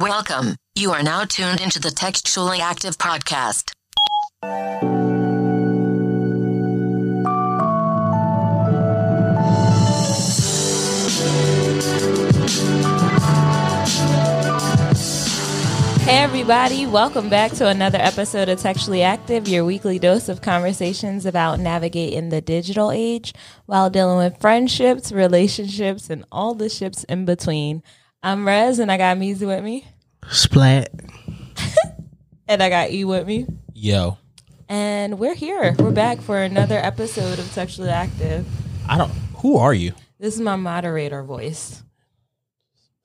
Welcome. You are now tuned into the Textually Active Podcast. Hey, everybody, welcome back to another episode of Textually Active, your weekly dose of conversations about navigating the digital age while dealing with friendships, relationships, and all the ships in between. I'm Rez, and I got Mizu with me, Splat. and I got E with me. Yo, And we're here. We're back for another episode of Sexually Active. I don't. Who are you? This is my moderator voice.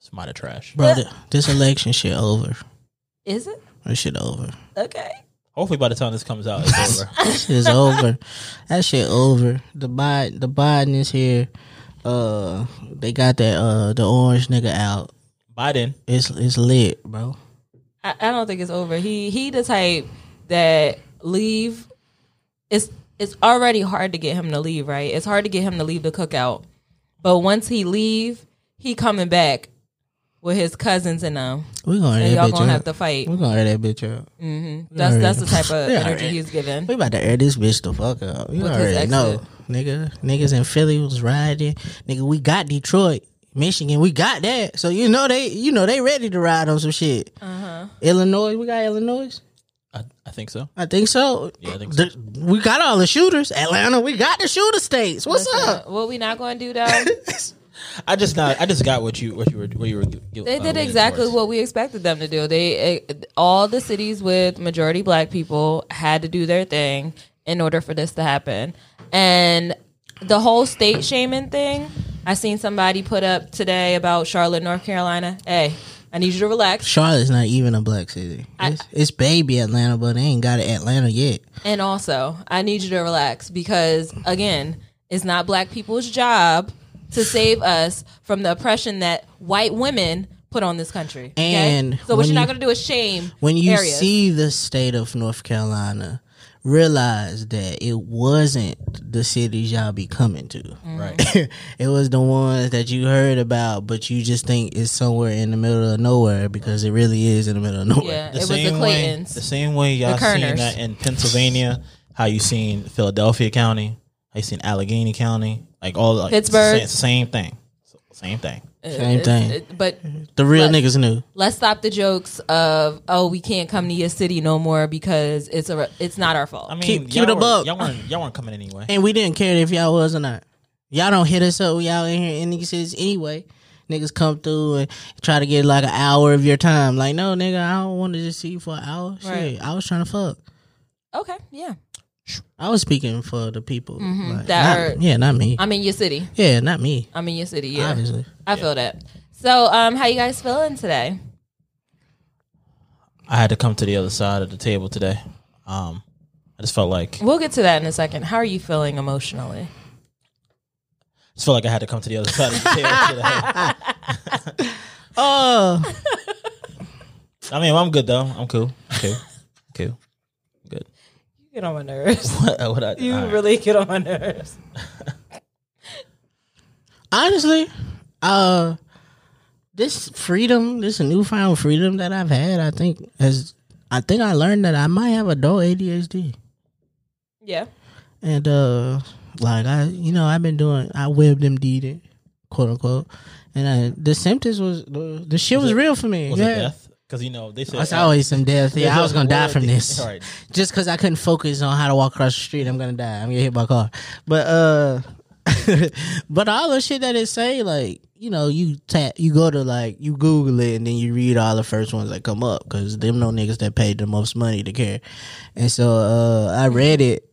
It's mighty trash. Bro, th- this election shit over. Is it? This shit over. Okay. Hopefully, by the time this comes out, it's over. This shit is over. That shit over. The Biden, the Biden is here. Uh, they got that uh the orange nigga out. Biden. It's it's lit, bro. I, I don't think it's over. He he the type that leave. It's it's already hard to get him to leave, right? It's hard to get him to leave the cookout, but once he leave, he coming back with his cousins and them, We gonna and air y'all that bitch gonna out. have to fight. We gonna air that bitch out. That's that's the type of energy he's given. We about to air this bitch the fuck up. You already know, exit. Nigga. Niggas in Philly was riding. Nigga, we got Detroit, Michigan. We got that. So you know they, you know they ready to ride on some shit. Uh-huh. Illinois, we got Illinois. I, I think so. I think so. Yeah, I think so. The- we got all the shooters. Atlanta, we got the shooter states. What's Listen, up? What we not going to do though? I just not. I just got what you what you were what you were. They did exactly what we expected them to do. They eh, all the cities with majority black people had to do their thing in order for this to happen. And the whole state shaming thing, I seen somebody put up today about Charlotte, North Carolina. Hey, I need you to relax. Charlotte's not even a black city. It's, it's baby Atlanta, but they ain't got it Atlanta yet. And also, I need you to relax because again, it's not black people's job to save us from the oppression that white women put on this country. okay? And so what you're not going to do is shame When you areas. see the state of North Carolina, realize that it wasn't the cities y'all be coming to. Mm-hmm. Right. it was the ones that you heard about, but you just think it's somewhere in the middle of nowhere because it really is in the middle of nowhere. Yeah, The it was the same way. The same way y'all seen that in Pennsylvania. How you seen Philadelphia County? How you seen Allegheny County? Like all like, Pittsburgh. Same, same thing. Same thing. Same It's- thing. it- but The real But- niggas knew. let's stop the jokes of oh we can't come to your city no more because it's a it's not our fault. I mean, Keep- keep y'all it a were- buck. Y'all weren't y'all weren't coming anyway. And we didn't care if y'all was or not. Y'all don't hit us up when y'all in here in these cities anyway. Niggas come through and try to get like an hour of your time. Like, no, nigga, I don't want to just see you for an hour. Right. Shit, I was trying to fuck. okay, yeah, I was speaking for the people. Mm-hmm. That not- are- yeah, not me. I'm in your city. yeah, not me. I'm in your city. Yeah, Obviously. I feel that. So, um, how you guys feeling today? I had to come to the other side of the table today. Um, I just felt like We'll get to that in a second. How are you feeling emotionally? I just felt like I had to come to the other side of the table today. Oh, I mean, I'm good though. I'm cool. I'm cool. Cool. You get on my nerves. What, what I, You right. really get on my nerves. honestly, uh, this freedom, this newfound freedom that I've had, I think has, I think I learned that I might have adult ADHD. Yeah. And uh like I you know, I've been doing I WebMD'd it, quote unquote. And uh, the symptoms was the, the shit was, it- real for me. Was yeah. Because you know they said It's always some death. Yeah, I was gonna die from this. Right. Just cause I couldn't focus on how to walk across the street, I'm gonna die. I'm gonna hit by a car. But uh but all the shit that it say, like, you know, you tap you go to like you Google it and then you read all the first ones that come up because them no niggas that paid the most money to care. And so uh I read it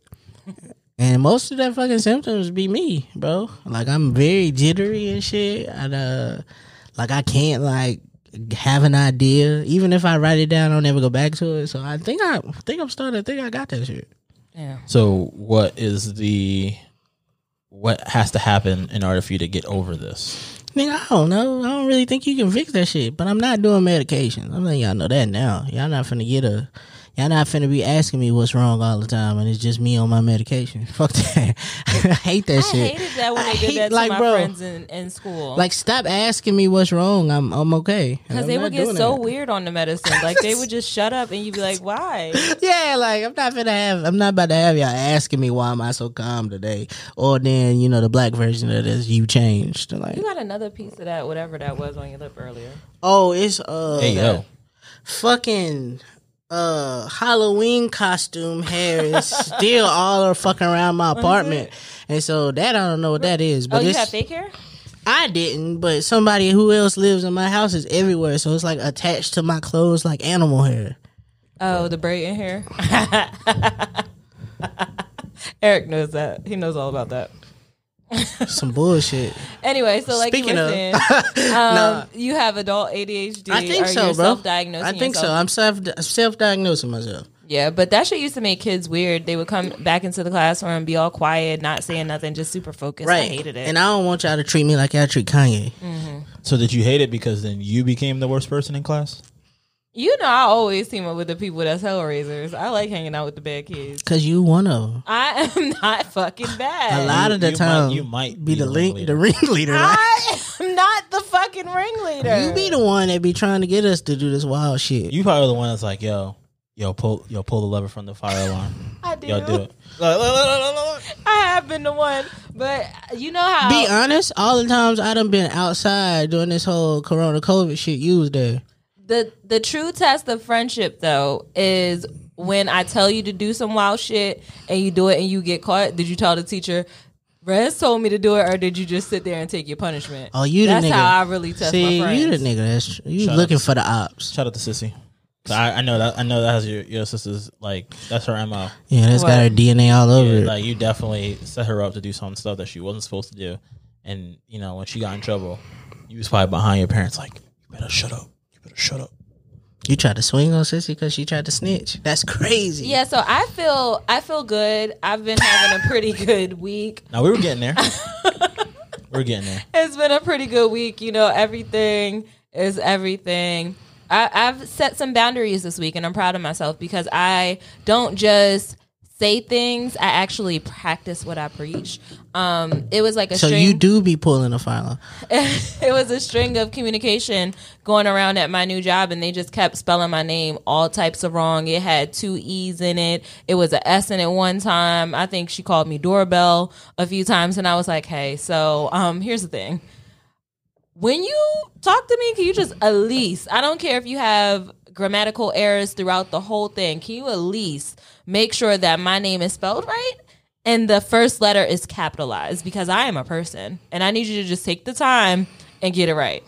and most of that fucking symptoms be me, bro. Like I'm very jittery and shit. And uh like I can't like have an idea. Even if I write it down, I'll never go back to it. So I think I think I'm starting to think I got that shit. Yeah. So what is the what has to happen in order for you to get over this? Nigga, I don't know. I don't really think you can fix that shit. But I'm not doing medications. I'm letting y'all know that now. Y'all not finna get a Y'all not finna be asking me what's wrong all the time, and it's just me on my medication. Fuck that. I hate that I shit. I hated that when I they hate- did that to like, my bro, friends in, in school. Like, stop asking me what's wrong. I'm I'm okay. because they not would get so that. weird on the medicine. Like they would just shut up and you'd be like, why? Yeah, like I'm not finna have. I'm not about to have y'all asking me why am I so calm today, or then you know the black version of this you changed. Like, You got another piece of that, whatever that was on your lip earlier. oh, it's uh, Hey yo, fucking uh Halloween costume hair is still all fucking around my apartment. And so that I don't know what that is, Oh, but you have fake hair? I didn't, but somebody who else lives in my house is everywhere, so it's like attached to my clothes like animal hair. Oh, the braiding hair. Eric knows that. He knows all about that. Some bullshit. Anyway, so like Speaking you were of- saying, um, you have adult ADHD. I think or so, you're bro. Self-diagnosing I think so. I'm self self diagnosing myself. Yeah, but that shit used to make kids weird. They would come back into the classroom, be all quiet, not saying nothing, just super focused. I hated it. And I don't want y'all to treat me like y'all treat Kanye. so did you hate it because then you became the worst person in class? You know, I always team up with the people that's hell raisers. I like hanging out with the bad kids. Cause you one of them. I am not fucking bad. A lot of the you time, might- you might be be the the link, the ringleader. like, I am not the fucking ringleader. you be the one that be trying to get us to do this wild shit. You probably the one that's like, yo, yo, pull, yo, pull the lever from the fire alarm. I do. Yo, do it. Look, look, look, look, look, look. I have been the one, but you know how Be honest, all the times I done been outside doing this whole Corona COVID shit, you was there. The the true test of friendship though is when I tell you to do some wild shit and you do it and you get caught. Did you tell the teacher? Rez told me to do it, or did you just sit there and take your punishment? Oh, you the That's nigga. how I really test See, my friends. you the nigga. That's you Shut looking up. for the ops. Shout out to Sissy. 'Cause I, I know that I know that has your your sister's like that's her mo. Yeah, that's got her What? DNA all over Yeah, it. like you definitely set her up to do some stuff that she wasn't supposed to do, and you know when she got in trouble, you was probably behind your parents like, you better shut up, you better shut up. You tried to swing on Sissy because she tried to snitch. That's crazy. Yeah, so I feel I feel good. I've been having a pretty good week. Now we were getting there. we are getting there. It's been a pretty good week. You know, everything is everything. I, I've set some boundaries this week, and I'm proud of myself because I don't just say things. I actually practice what I preach. Um, it was like a So string. you do be pulling a file. it was a string of communication going around at my new job and they just kept spelling my name all types of wrong it had two e's in it it was a s in it one time i think she called me doorbell a few times and i was like hey so um here's the thing when you talk to me can you just at least i don't care if you have grammatical errors throughout the whole thing can you at least make sure that my name is spelled right and the first letter is capitalized because I am a person and I need you to just take the time and get it right.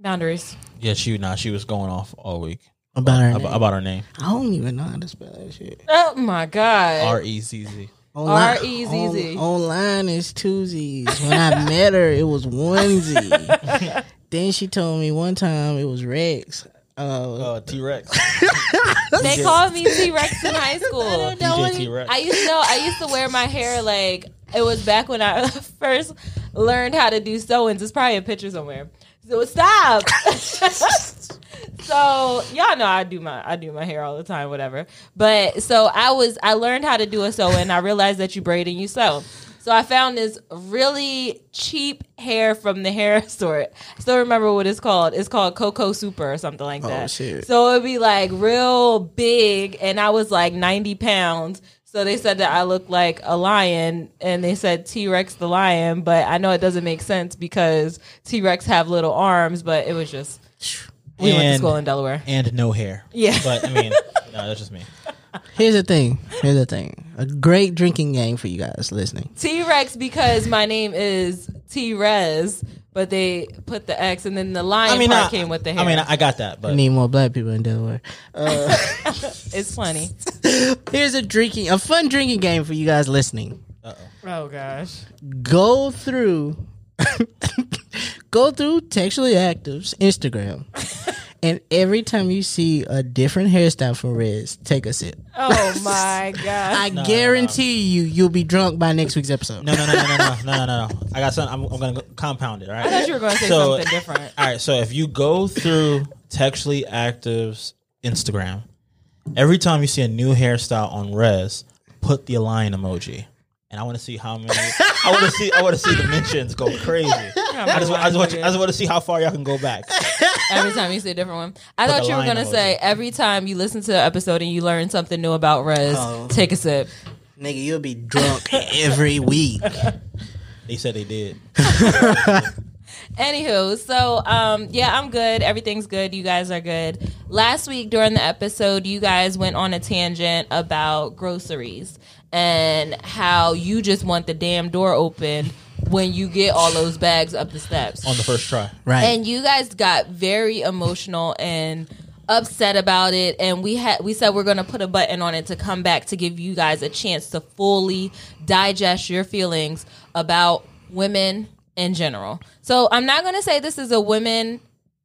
Boundaries. Yeah, she nah, she was going off all week About her about, name. about her name. I don't even know how to spell that shit. Oh my God. R E Z Z. Online- R-E-Z-Z. on- Online is two Z's. When I met her, it was one Z. then she told me one time it was Rex. Uh, Uh, T Rex. they called me T Rex in high school. DJ T Rex. I used to know I used to wear my hair like it was back when I first learned how to do sew-ins. It's probably a picture somewhere. So stop. so y'all know I do my I do my hair all the time, whatever. But so I was I learned how to do a sew-in. I realized that you braid and you sew. So I found this really cheap hair from the hair store. I still remember what it's called. It's called Coco Super or something like oh, that. Oh, shit. So it'd be like real big, and I was like 90 pounds. So they said that I looked like a lion, and they said T Rex the lion, but I know it doesn't make sense because T Rex have little arms, but it was just. We went to school in Delaware. and no hair. Yeah. But I mean, no, that's just me. Here's the thing. Here's the thing. A great drinking game for you guys listening. T Rex because my name is T Rez, but they put the X, and then the lion I mean, part I, came with the hair. I mean, I got that, I but need more black people in Delaware. Uh, it's funny. Here's a drinking, a fun drinking game for you guys listening. Oh gosh. Go through, go through Textually Active's Instagram, and every time you see a different hairstyle from Reds, take a sip. Oh my god. I guarantee you, you'll be drunk by next week's episode. no, no, no, no, no, no, no, no, no. I got something. I'm, I'm gonna compound it. All right. I thought you were going to say So- something different. All right, so if you go through Textually Active's Instagram Every time you see a new hairstyle on Rez, put the lion emoji. And I want to see how many. I want to see. I want to see the mentions go crazy. I just, I just, want, I just want to see how far y'all can go back. Every time you see a different one. I Put thought you were gonna emoji. say every time you listen to an episode and you learn something new about Rez, Oh. take a sip. Nigga, you'll be drunk every week. They said they did. Anywho, so um, yeah, I'm good. Everything's good. You guys are good. Last week during the episode, you guys went on a tangent about groceries and how you just want the damn door open when you get all those bags up the steps. on the first try. Right. and you guys got very emotional and upset about it and we had we said we're going to put a button on it to come back to give you guys a chance to fully digest your feelings about women in general so i'm not going to say this is a women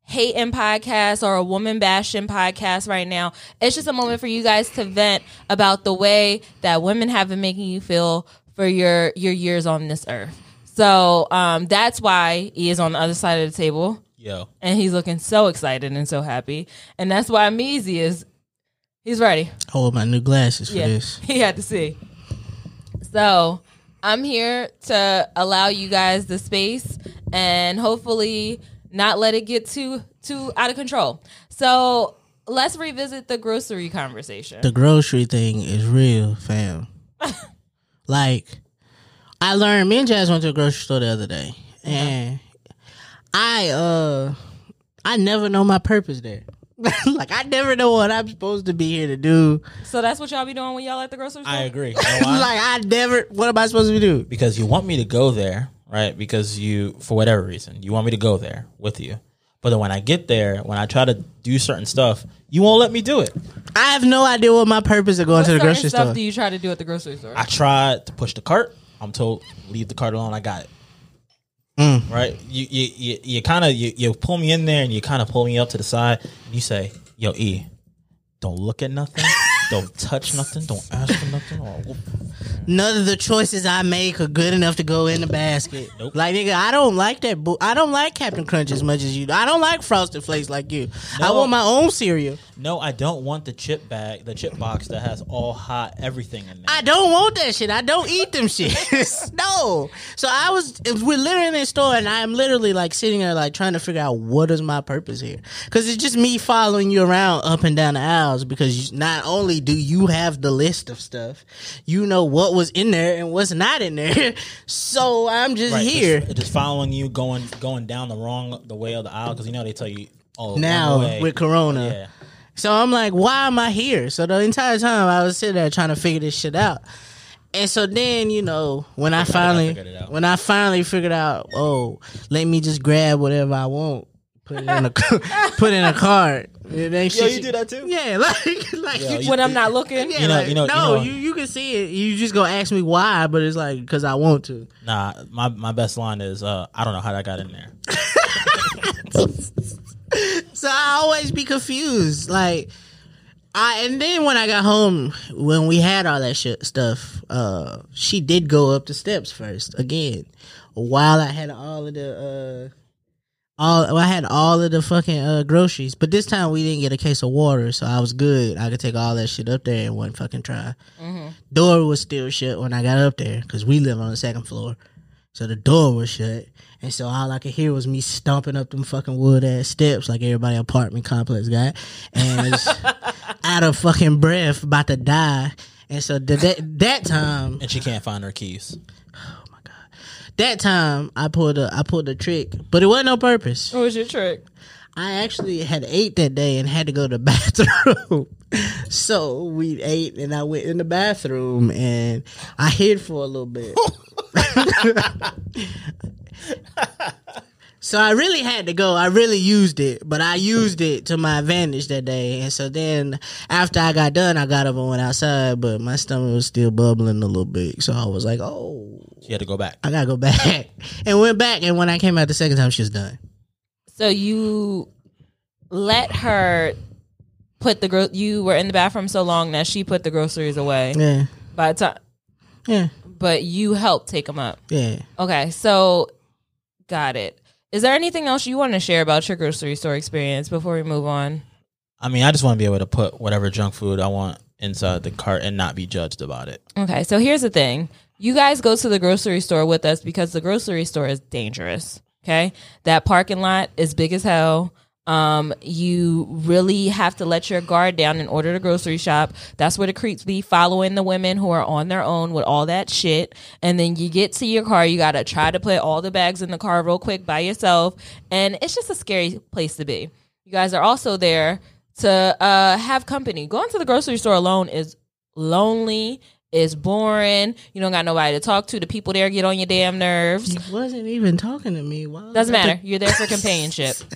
hating podcast or a woman bashing podcast right now it's just a moment for you guys to vent about the way that women have been making you feel for your your years on this earth so um, that's why he is on the other side of the table Yo, and he's looking so excited and so happy. And that's why Meezy is he's ready. Hold my new glasses for this. He had to see. So I'm here to allow you guys the space and hopefully not let it get too too out of control. So let's revisit the grocery conversation. The grocery thing is real, fam. like, I learned. Me and Jazz went to a grocery store the other day, and I uh, I never know my purpose there. like, I never know what I'm supposed to be here to do. So that's what y'all be doing when y'all at the grocery store? I agree. You know like, I never. What am I supposed to do? because you want me to go there, right? Because you, for whatever reason, you want me to go there with you. But then when I get there, when I try to do certain stuff, you won't let me do it. I have no idea what my purpose of going what to the certain grocery stuff store. do you try to do at the grocery store? I tried to push the cart. I'm told leave the cart alone. I got it. Mm. Right? You you you, you kind of you, you pull me in there and you kind of pull me up to the side. And you say, "Yo, E, don't look at nothing. don't touch nothing. Don't ask for nothing." Or. None of the choices I make are good enough to go in the basket. Nope. Like nigga, I don't like that. Bo- I don't like Cap'n Crunch as much as you. do. I don't like Frosted Flakes like you. I want my own cereal. no, I don't want the chip bag, the chip box that has all hot everything in there. I don't want that shit. I don't eat them shit. no. So I was. We're literally in the store, and I am literally like sitting there, like trying to figure out what is my purpose here. Because it's just me following you around up and down the aisles. Because you, not only do you have the list of stuff, you know what was in there and what's not in there. So I'm just Right, here. just, just following you going going down the wrong the way of the aisle because you know they tell you oh now way. with Corona. yeah So I'm like, why am I here? So the entire time I was sitting there trying to figure this shit out. And so then, you know, when I finally figured when I finally figured out, oh, let me just grab whatever I want, put it in a put in a cart. And then Yo, shit- you do that too? Yeah, like like Yo, you, you- when I'm not looking? yeah, you know- like, you know- you no, know- you you can see it. You just gonna ask me why, but it's like because I want to. Nah, my my best line is uh, I don't know how that got in there. So I always be confused. Like I and then when I got home, when we had all that shit stuff, uh, she did go up the steps first again. While I had all of the uh all I had all of the fucking uh groceries. But this time we didn't get a case of water, so I was good. I could take all that shit up there in one fucking try. Door was still shut when I got up there because we live on the second floor. So the door was shut. And so all I could hear was me stomping up them fucking wood ass steps like everybody apartment complex got. And was out of fucking breath, about to die. And so th- that that time And she can't find her keys. That time I pulled a I pulled a trick. But it wasn't on purpose. What was your trick? I actually had ate that day and had to go to the bathroom. so we ate and I went in the bathroom and I hid for a little bit. so I really had to go. I really used it, but I used it to my advantage that day. And so then after I got done, I got up and went outside, but my stomach was still bubbling a little bit. So I was like, oh, She had to go back. I gotta go back. And went back. And when I came out the second time, she was done. So you let her put the gro- you were in the bathroom so long that she put the groceries away. Yeah. By the time, Yeah. but you helped take them up. Yeah. Okay, so got it. Is there anything else you want to share about your grocery store experience before we move on? I mean, I just want to be able to put whatever junk food I want inside the cart and not be judged about it. Okay, so here's the thing. You guys go to the grocery store with us because the grocery store is dangerous. Okay. That parking lot is big as hell. Um, you really have to let your guard down in order to grocery shop. That's where the creeps be following the women who are on their own with all that shit. And then you get to your car, you gotta try to put all the bags in the car real quick by yourself. And it's just a scary place to be. You guys are also there to uh, have company. Going to the grocery store alone is lonely. Is boring. You don't got nobody to talk to. The people there get on your damn nerves. You wasn't even talking to me. Why Doesn't matter. You're there for companionship.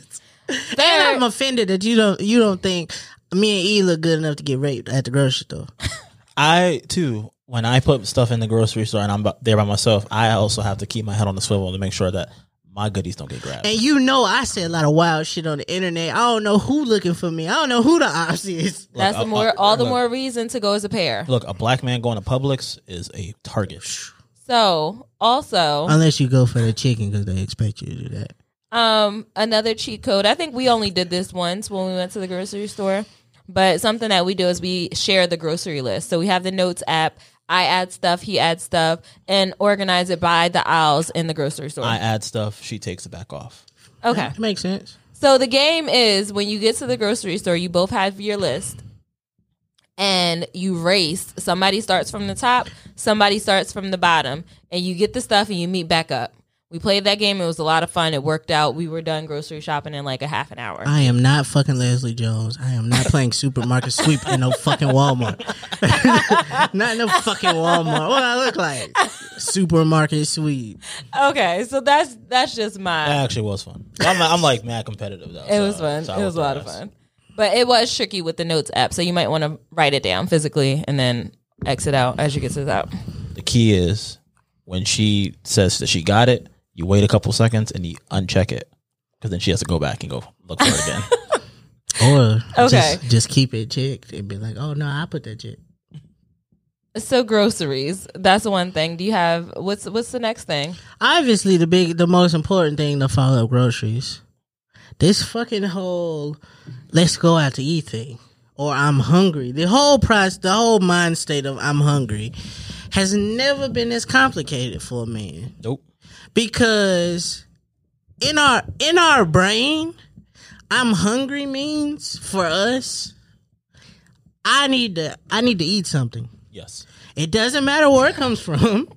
And I'm offended that you don't you don't think me and E look good enough to get raped at the grocery store. I too, when I put stuff in the grocery store and I'm there by myself, I also have to keep my head on the swivel to make sure that my goodies don't get grabbed. And you know I say a lot of wild shit on the internet. I don't know who looking for me. I don't know who the ops is. that's Look, the uh, more all the look. more reason to go as a pair. Look, a black man going to Publix is a target. So also, Unless you go for the chicken because they expect you to do that. Um, another cheat code. I think we only did this once when we went to the grocery store, but something that we do is we share the grocery list. So we have the notes app. I add stuff, he adds stuff, and organize it by the aisles in the grocery store. I add stuff, she takes it back off. okay. It makes sense. So the game is when you get to the grocery store, you both have your list and you race. Somebody starts from the top, somebody starts from the bottom, and you get the stuff and you meet back up. We played that game. It was a lot of fun. It worked out. We were done grocery shopping in like a half an hour. I am not fucking Leslie Jones. I am not playing supermarket sweep in no fucking Walmart. not in no fucking Walmart. What I look like? Supermarket sweep. Okay, so that's that's just my. That actually was fun. I'm, I'm like mad competitive though. It was fun. it was a lot of fun. But it was tricky with the notes app, so you might want to write it down physically and then exit out as you get to the top. The key is when she says that she got it, you wait a couple seconds and you uncheck it because then she has to go back and go look for it again. Or Okay. just, just keep it checked and be like, oh no, I put that check. So groceries, that's one thing. Do you have what's what's the next thing? Obviously, the big, the most important thing to follow up groceries. This fucking whole let's go out to eat thing, or I'm hungry. The whole price, the whole mind state of I'm hungry, has never been as complicated for a man. nope. Because in our in our brain i'm hungry means for us i need to i need to eat something Yes. it doesn't matter where it comes from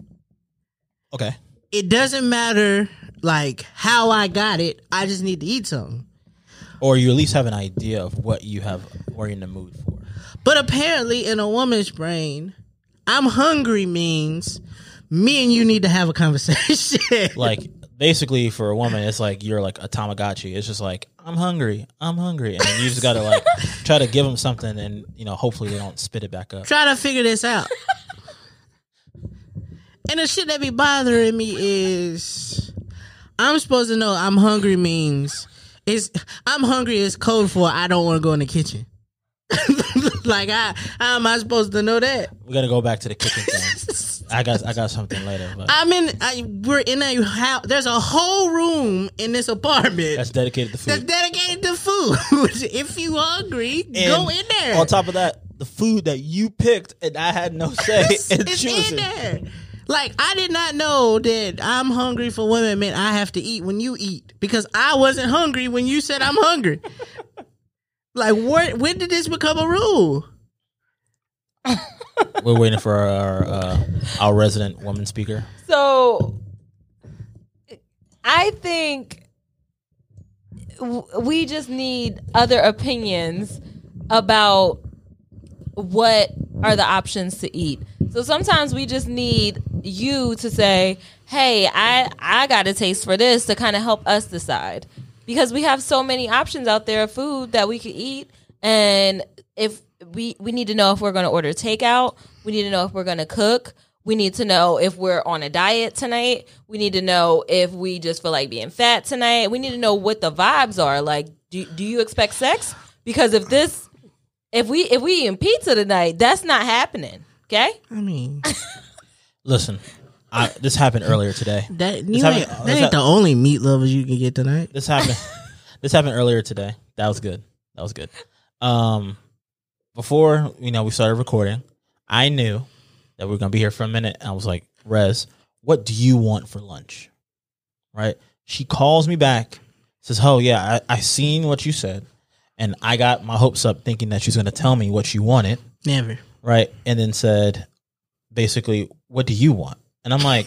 Okay. it doesn't matter like how i got it i just need to eat something Or you at least have an idea of what you have or in the mood for. but apparently in a woman's brain i'm hungry means me and you need to have a conversation Like basically for a woman, it's like you're like a Tamagotchi. It's just like I'm hungry, I'm hungry, and you just gotta like try to give them something, and you know hopefully they don't spit it back up. try to figure this out. and the shit that be bothering me is I'm supposed to know I'm hungry means is I'm hungry is code for I don't want to go in the kitchen. like I how am I supposed to know that? We gotta go back to the kitchen thing. I got I got something later, but I'm in I, we're in a house there's a whole room in this apartment that's dedicated to food. that's dedicated to food. if you hungry, go in there. On top of that, the food that you picked and I had no say in it's in there. Like I did not know that I'm hungry for women meant I have to eat when you eat because I wasn't hungry when you said I'm hungry. like where when did this become a rule? We're waiting for our uh, our resident woman speaker. So I think we just need other opinions about what are the options to eat. So sometimes we just need you to say, "Hey, I I got a taste for this" to kind of help us decide. Because we have so many options out there of food that we could eat and if we we need to know if we're going to order takeout, we need to know if we're going to cook, we need to know if we're on a diet tonight. We need to know if we just feel like being fat tonight. We need to know what the vibes are. Like, do, do you expect sex? Because if this, if we if we eating pizza tonight, that's not happening. Okay. I mean Listen, I, this happened earlier today. that you happened- ain't, that ain't hap- the only meat lovers you can get tonight. This happened. this happened earlier today. That was good. That was good. Um, before you know we started recording, I knew that we were gonna be here for a minute. And I was like, Rez, what do you want for lunch? Right? She calls me back, says, "Oh yeah, I, I seen what you said, and I got my hopes up thinking that she's gonna tell me what she wanted." Never. right? And then said, basically, what do you want? And I'm like,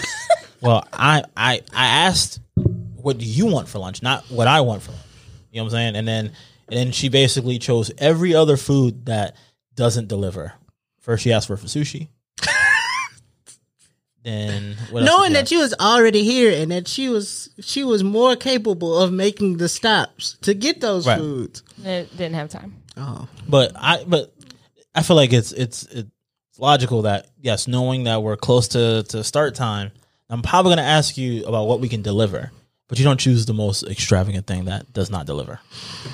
well, I I I asked, what do you want for lunch, not what I want for lunch. You know what I'm saying? And then and then she basically chose every other food that doesn't deliver. First, she asked for, for sushi. then what Knowing that you was already here and that she was she was more capable of making the stops to get those Right. foods. It didn't have time. Oh. but I but I feel like it's it's it's logical that yes, knowing that we're close to to start time, I'm probably going to ask you about what we can deliver, but you don't choose the most extravagant thing that does not deliver.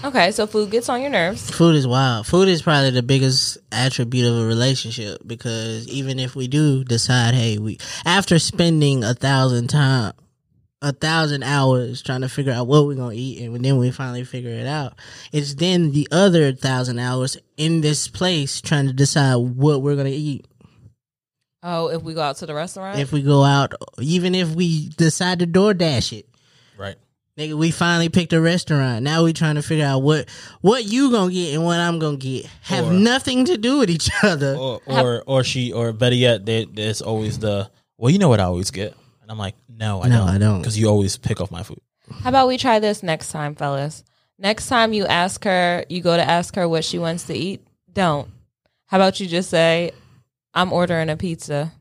Okay, so food gets on your nerves. Food is wild. Food is probably the biggest attribute of a relationship because even if we do decide, hey, we after spending a thousand time, a thousand hours trying to figure out what we're gonna eat, and then we finally figure it out, it's then the other thousand hours in this place trying to decide what we're gonna eat. Oh, if we go out to the restaurant, If we go out, even if we decide to DoorDash it, Right. Nigga, we finally picked a restaurant. Now we trying to figure out what what you gonna get and what I'm gonna get. Have Or- nothing to do with each other. Or or, or she or better yet, there, there's always the well, you know what I always get, and I'm like, no, I No, don't, I don't. because you always pick off my food. how about we try this next time, fellas? Next time you ask her, you go to ask her what she wants to eat. Don't. How about you just say, "I'm ordering a pizza,"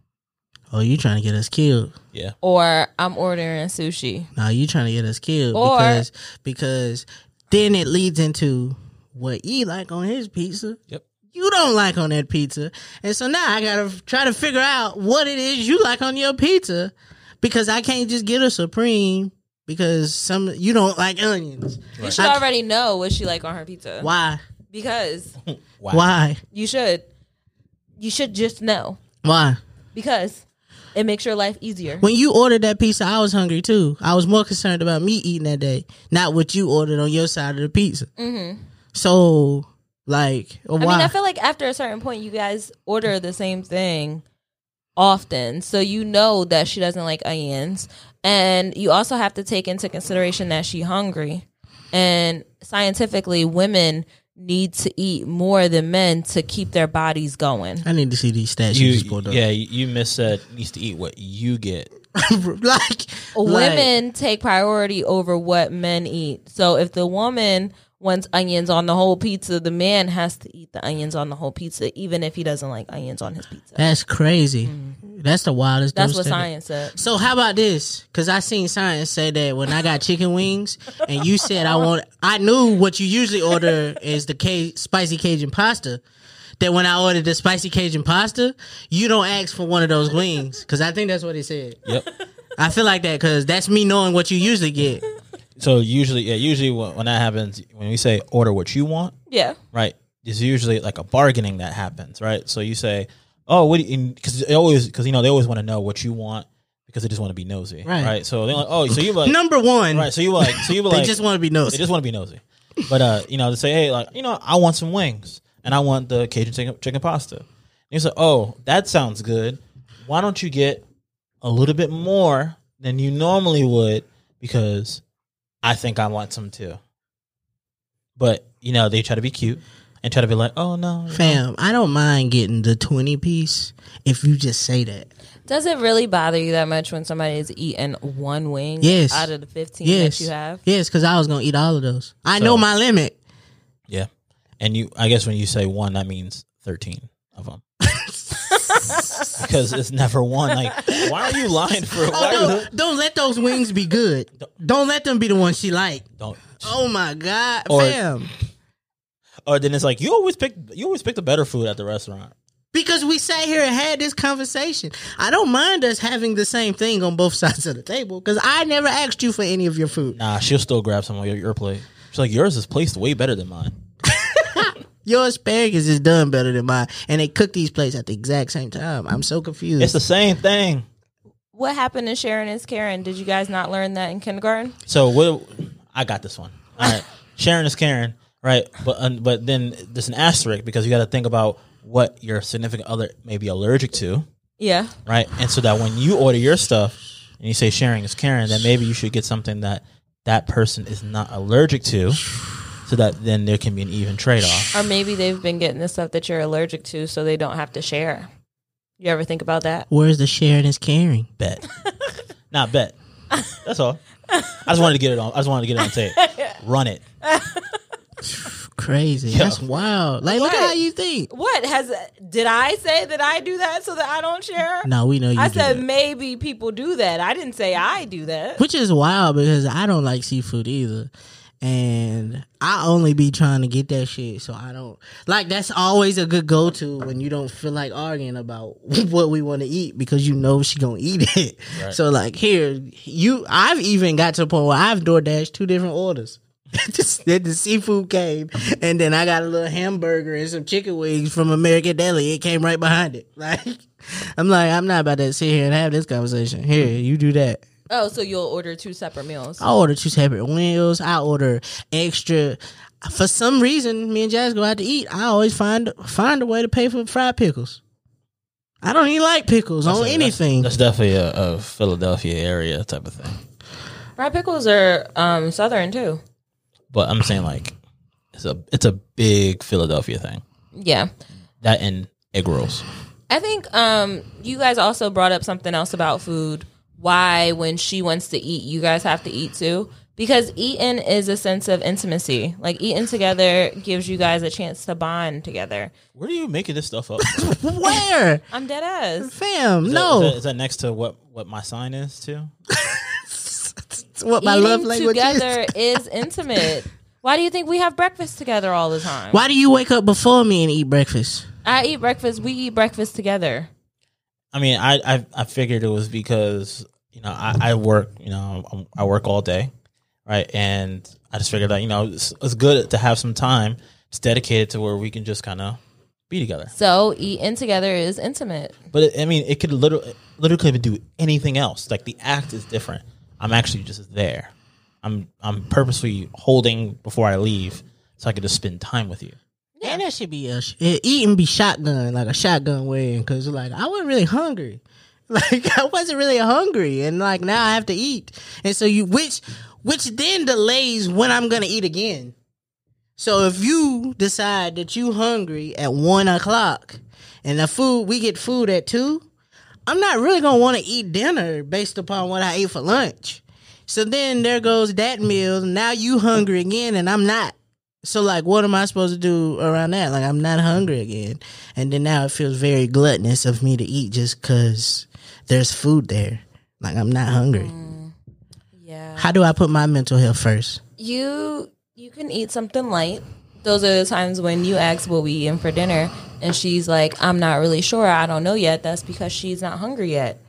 Oh, you trying to get us killed? Yeah. or "I'm ordering sushi." No, you trying to get us killed Or- because because then it leads into what you like on his pizza. Yep. You don't like on that pizza, and so now I gotta try to figure out what it is you like on your pizza because I can't just get a supreme because some you don't like onions. You should I- already know what she like on her pizza. Why? Because Wow. Why? you should. You should just know Why? because it makes your life easier. When you ordered that pizza, I was hungry too. I was more concerned about me eating that day, not what you ordered on your side of the pizza. Mm-hmm. So, like? I mean, I feel like after a certain point, you guys order the same thing often, so you know that she doesn't like onions, and you also have to take into consideration that she's hungry. And scientifically, women need to eat more than men to keep their bodies going. I need to see these stats you, You, just pulled up. yeah, you you miss said needs to eat what you get. like, like, women take priority over what men eat. So if the woman wants onions on the whole pizza, the man has to eat the onions on the whole pizza, even if he doesn't like onions on his pizza. That's crazy. That's the wildest. Mm. That's what standard. science said. So how about this? Because I seen science say that when I got chicken wings, and you said I want, I knew what you usually order is the Ca- spicy Cajun pasta. That when I ordered the spicy Cajun pasta, you don't ask for one of those wings because I think that's what he said. Yep. I feel like that because that's me knowing what you usually get. So usually, yeah, usually when, when that happens, when we say order what you want, Yeah. right? it's usually like a bargaining that happens, right? So you say, "Oh, what?" Because they always, because you know, they always want to know what you want because they just want to be nosy, Right. right? So they're like, "Oh, so you like, Number one, right?" So you like, so you like, they just want to be nosy. they just want to be nosy, but uh, you know, to say, "Hey, like, you know, I want some wings and I want the Cajun chicken, chicken pasta," and you say, "Oh, that sounds good. Why don't you get a little bit more than you normally would because I think I want some too." But you know, they try to be cute and try to be like, "Oh no, you know, Fam, I don't mind getting the 20 piece if you just say that. Does it really bother you that much when somebody is eating one wing Yes. out of the 15 Yes. that you have? Yes, because I was going to eat all of those. I So- know my limit. Yeah, and you, I guess when you say one, that means thirteen of them. Because it's never one. Like, why are you lying for? Why Oh, are no, you, don't let those wings be good. Don't let them be the ones she like. don't. Oh my god, Or- fam! Or then it's like you always pick. You always pick the better food at the restaurant. Because we sat here and had this conversation. I don't mind us having the same thing on both sides of the table. Because I never asked you for any of your food. Nah, she'll still grab some of your, your plate. She's like, yours is placed way better than mine. Your asparagus is done better than mine, and they cook these plates at the exact same time. I'm so confused. It's the same thing. What happened to sharing is caring? Did you guys not learn that in kindergarten? So what? I got this one. All right, sharing is caring, right? But um, but then there's an asterisk because you got to think about what your significant other may be allergic to, Yeah. right? And so that when you order your stuff and you say sharing is caring, then maybe you should get something that that person is not allergic to, so that then there can be an even trade off. Or maybe they've been getting the stuff that you're allergic to so they don't have to share. You ever think about that? Where's the sharing is caring? Bet, not bet. That's all. I just wanted to get it on. I just wanted to get it on tape. Run it. Crazy. That's wild. Like, look at how you think. What has did I say that I do that so that I don't share? No, we know you I do said that. maybe people do that. I didn't say I do that. Which is wild because I don't like seafood either. And I only be trying to get that shit, so I don't like. That's always a good go to when you don't feel like arguing about what we want to eat because you know she gonna eat it. So like here, you I've even got to the point where I've door DoorDash two different orders. That the seafood came, and then I got a little hamburger and some chicken wings from American Deli. It came right behind it. Like I'm like I'm not about to sit here and have this conversation. Here, you do that. Oh, so you'll order two separate meals. I order two separate meals. I order extra. For some reason, me and Jazz go out to eat. I always find find a way to pay for fried pickles. I don't even like pickles on anything. That's definitely a, a Philadelphia area type of thing. Fried pickles are um, southern too. But I'm saying like it's a it's a big Philadelphia thing. Yeah. That and egg rolls. I think um, you guys also brought up something else about food. Why, when she wants to eat, you guys have to eat too? Because eating is a sense of intimacy. Like eating together gives you guys a chance to bond together. Where are you making this stuff up? Where, I'm dead ass. fam? Is no, is that, is that next to what what my sign is too? What my love Eating language together is. is intimate. Why do you think we have breakfast together all the time? Why do you wake up before me and eat breakfast? I eat breakfast. We eat breakfast together. I mean, I I, I figured it was because you know I, I work you know I'm- work all day, right? And I just figured that you know it's, it's good to have some time. It's dedicated to where we can just kind of be together. So eating together is intimate. But it, I mean, it could literally literally do anything else. Like the act is different. I'm actually just there. I'm I'm purposely holding before I leave so I could just spend time with you. And that should be a eh, eating be shotgun like a shotgun way because like I wasn't really hungry, like I wasn't really hungry, and like now I have to eat, and so you which which then delays when I'm gonna eat again. So if you decide that you hungry at one o'clock, and the food we get food at two, I'm not really gonna want to eat dinner based upon what I ate for lunch. So then there goes that meal. Now you hungry again, and I'm not. So like, what am I supposed to do around that? Like, I'm not hungry again, and then now it feels very gluttonous of me to eat just because there's food there. Like, I'm not hungry. Yeah. How do I put my mental health first? You you can eat something light. Those are the times when you ask what we eating for dinner, and she's like, "I'm not really sure. I don't know yet." That's because she's not hungry yet,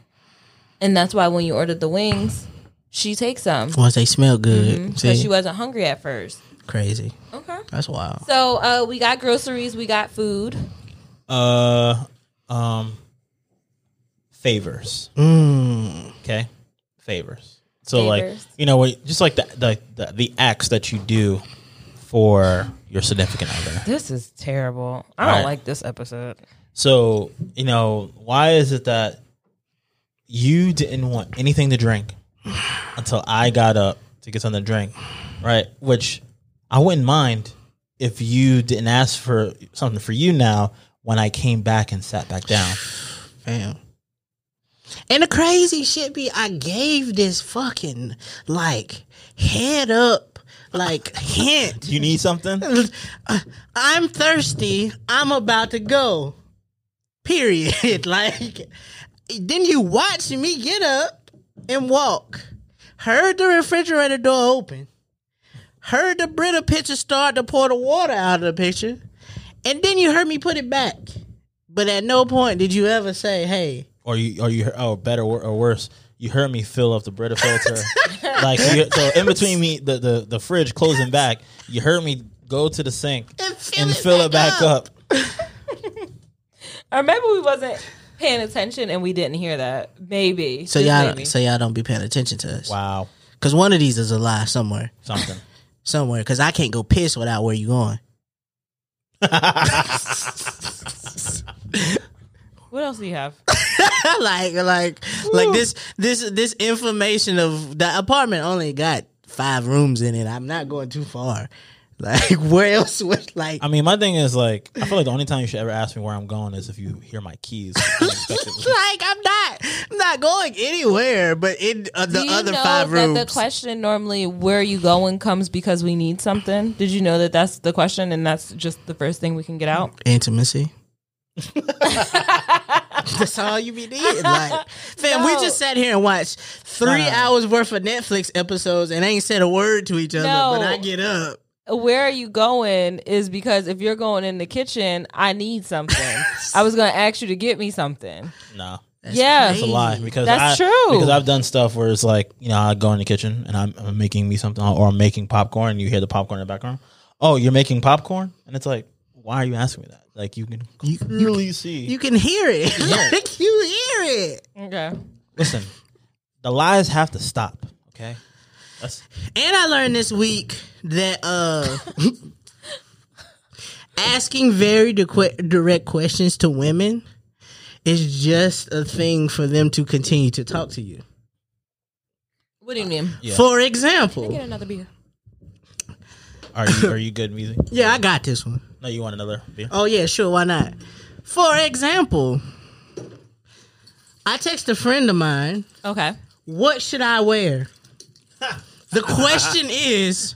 and that's why when you ordered the wings, she takes them Once they smell good, because Mm-hmm. she wasn't hungry at first. Crazy. Okay. That's wild. So uh, we got groceries, we got food. Uh, um, favors. Mm. Okay, favors. So like you know, what- just like the, the the the acts that you do for your significant other. This is terrible. I don't don't Right. like this episode. So you know, why is it that you didn't want anything to drink until I got up to get something to drink, right? Which I wouldn't mind if you didn't ask for something for you now when I came back and sat back down. Fam. And the crazy shit be, I gave this fucking like head up, like hint. You need something? I'm thirsty. I'm about to go. Period. like, then you watch me get up and walk. Heard the refrigerator door open. Heard the Brita pitcher start to pour the water out of the pitcher. And then you heard me put it back. But at no point did you ever say, hey, or you or you oh better or, or worse you heard me fill up the Brita filter like you, so in between me the, the the fridge closing back you heard me go to the sink And fill and it fill it back back up, Or maybe we wasn't paying attention and we didn't hear that. Maybe. so Just y'all, maybe. so y'all don't be paying attention to us. wow Because one of these is a lie somewhere. something somewhere because I can't go piss without where you going. What else do you have? like like like this this this information of the apartment only got five rooms in it. I'm not going too far. Like where else would like I mean, my thing is like, I feel like the only time you should ever ask me where I'm going is if you hear my keys. like I'm not I'm not going anywhere but in uh, the do you other know five that rooms. the question normally "Where are you going?" comes because we need something? Did you know that that's the question, and that's just the first thing we can get out? Intimacy. That's all you be needing. Like, fam, we just sat here and watched three Nah. hours worth of Netflix episodes and ain't said a word to each other. No. But I get up. Where are you going? Is because if you're going in the kitchen, I need something. I was going to ask you to get me something. no. yeah, It's a lie because That's I, true. Because I've done stuff where it's like you know I go in the kitchen and I'm, I'm making me something or I'm making popcorn and you hear the popcorn in the background. Oh, you're making popcorn, and it's like, why are you asking me that? Like you can You, clearly see. you can hear it. like, you hear it. Okay. Listen, the lies have to stop. Okay, that's And I learned this week that uh asking very di- direct questions to women is just a thing for them to continue to talk to you. What do you mean? Yeah. For example, Get another beer. are you are you good, Measy? yeah, I got this one. No, you want another beer? Oh yeah, sure, why not? For example, I text a friend of mine, Okay. what should I wear? The question is,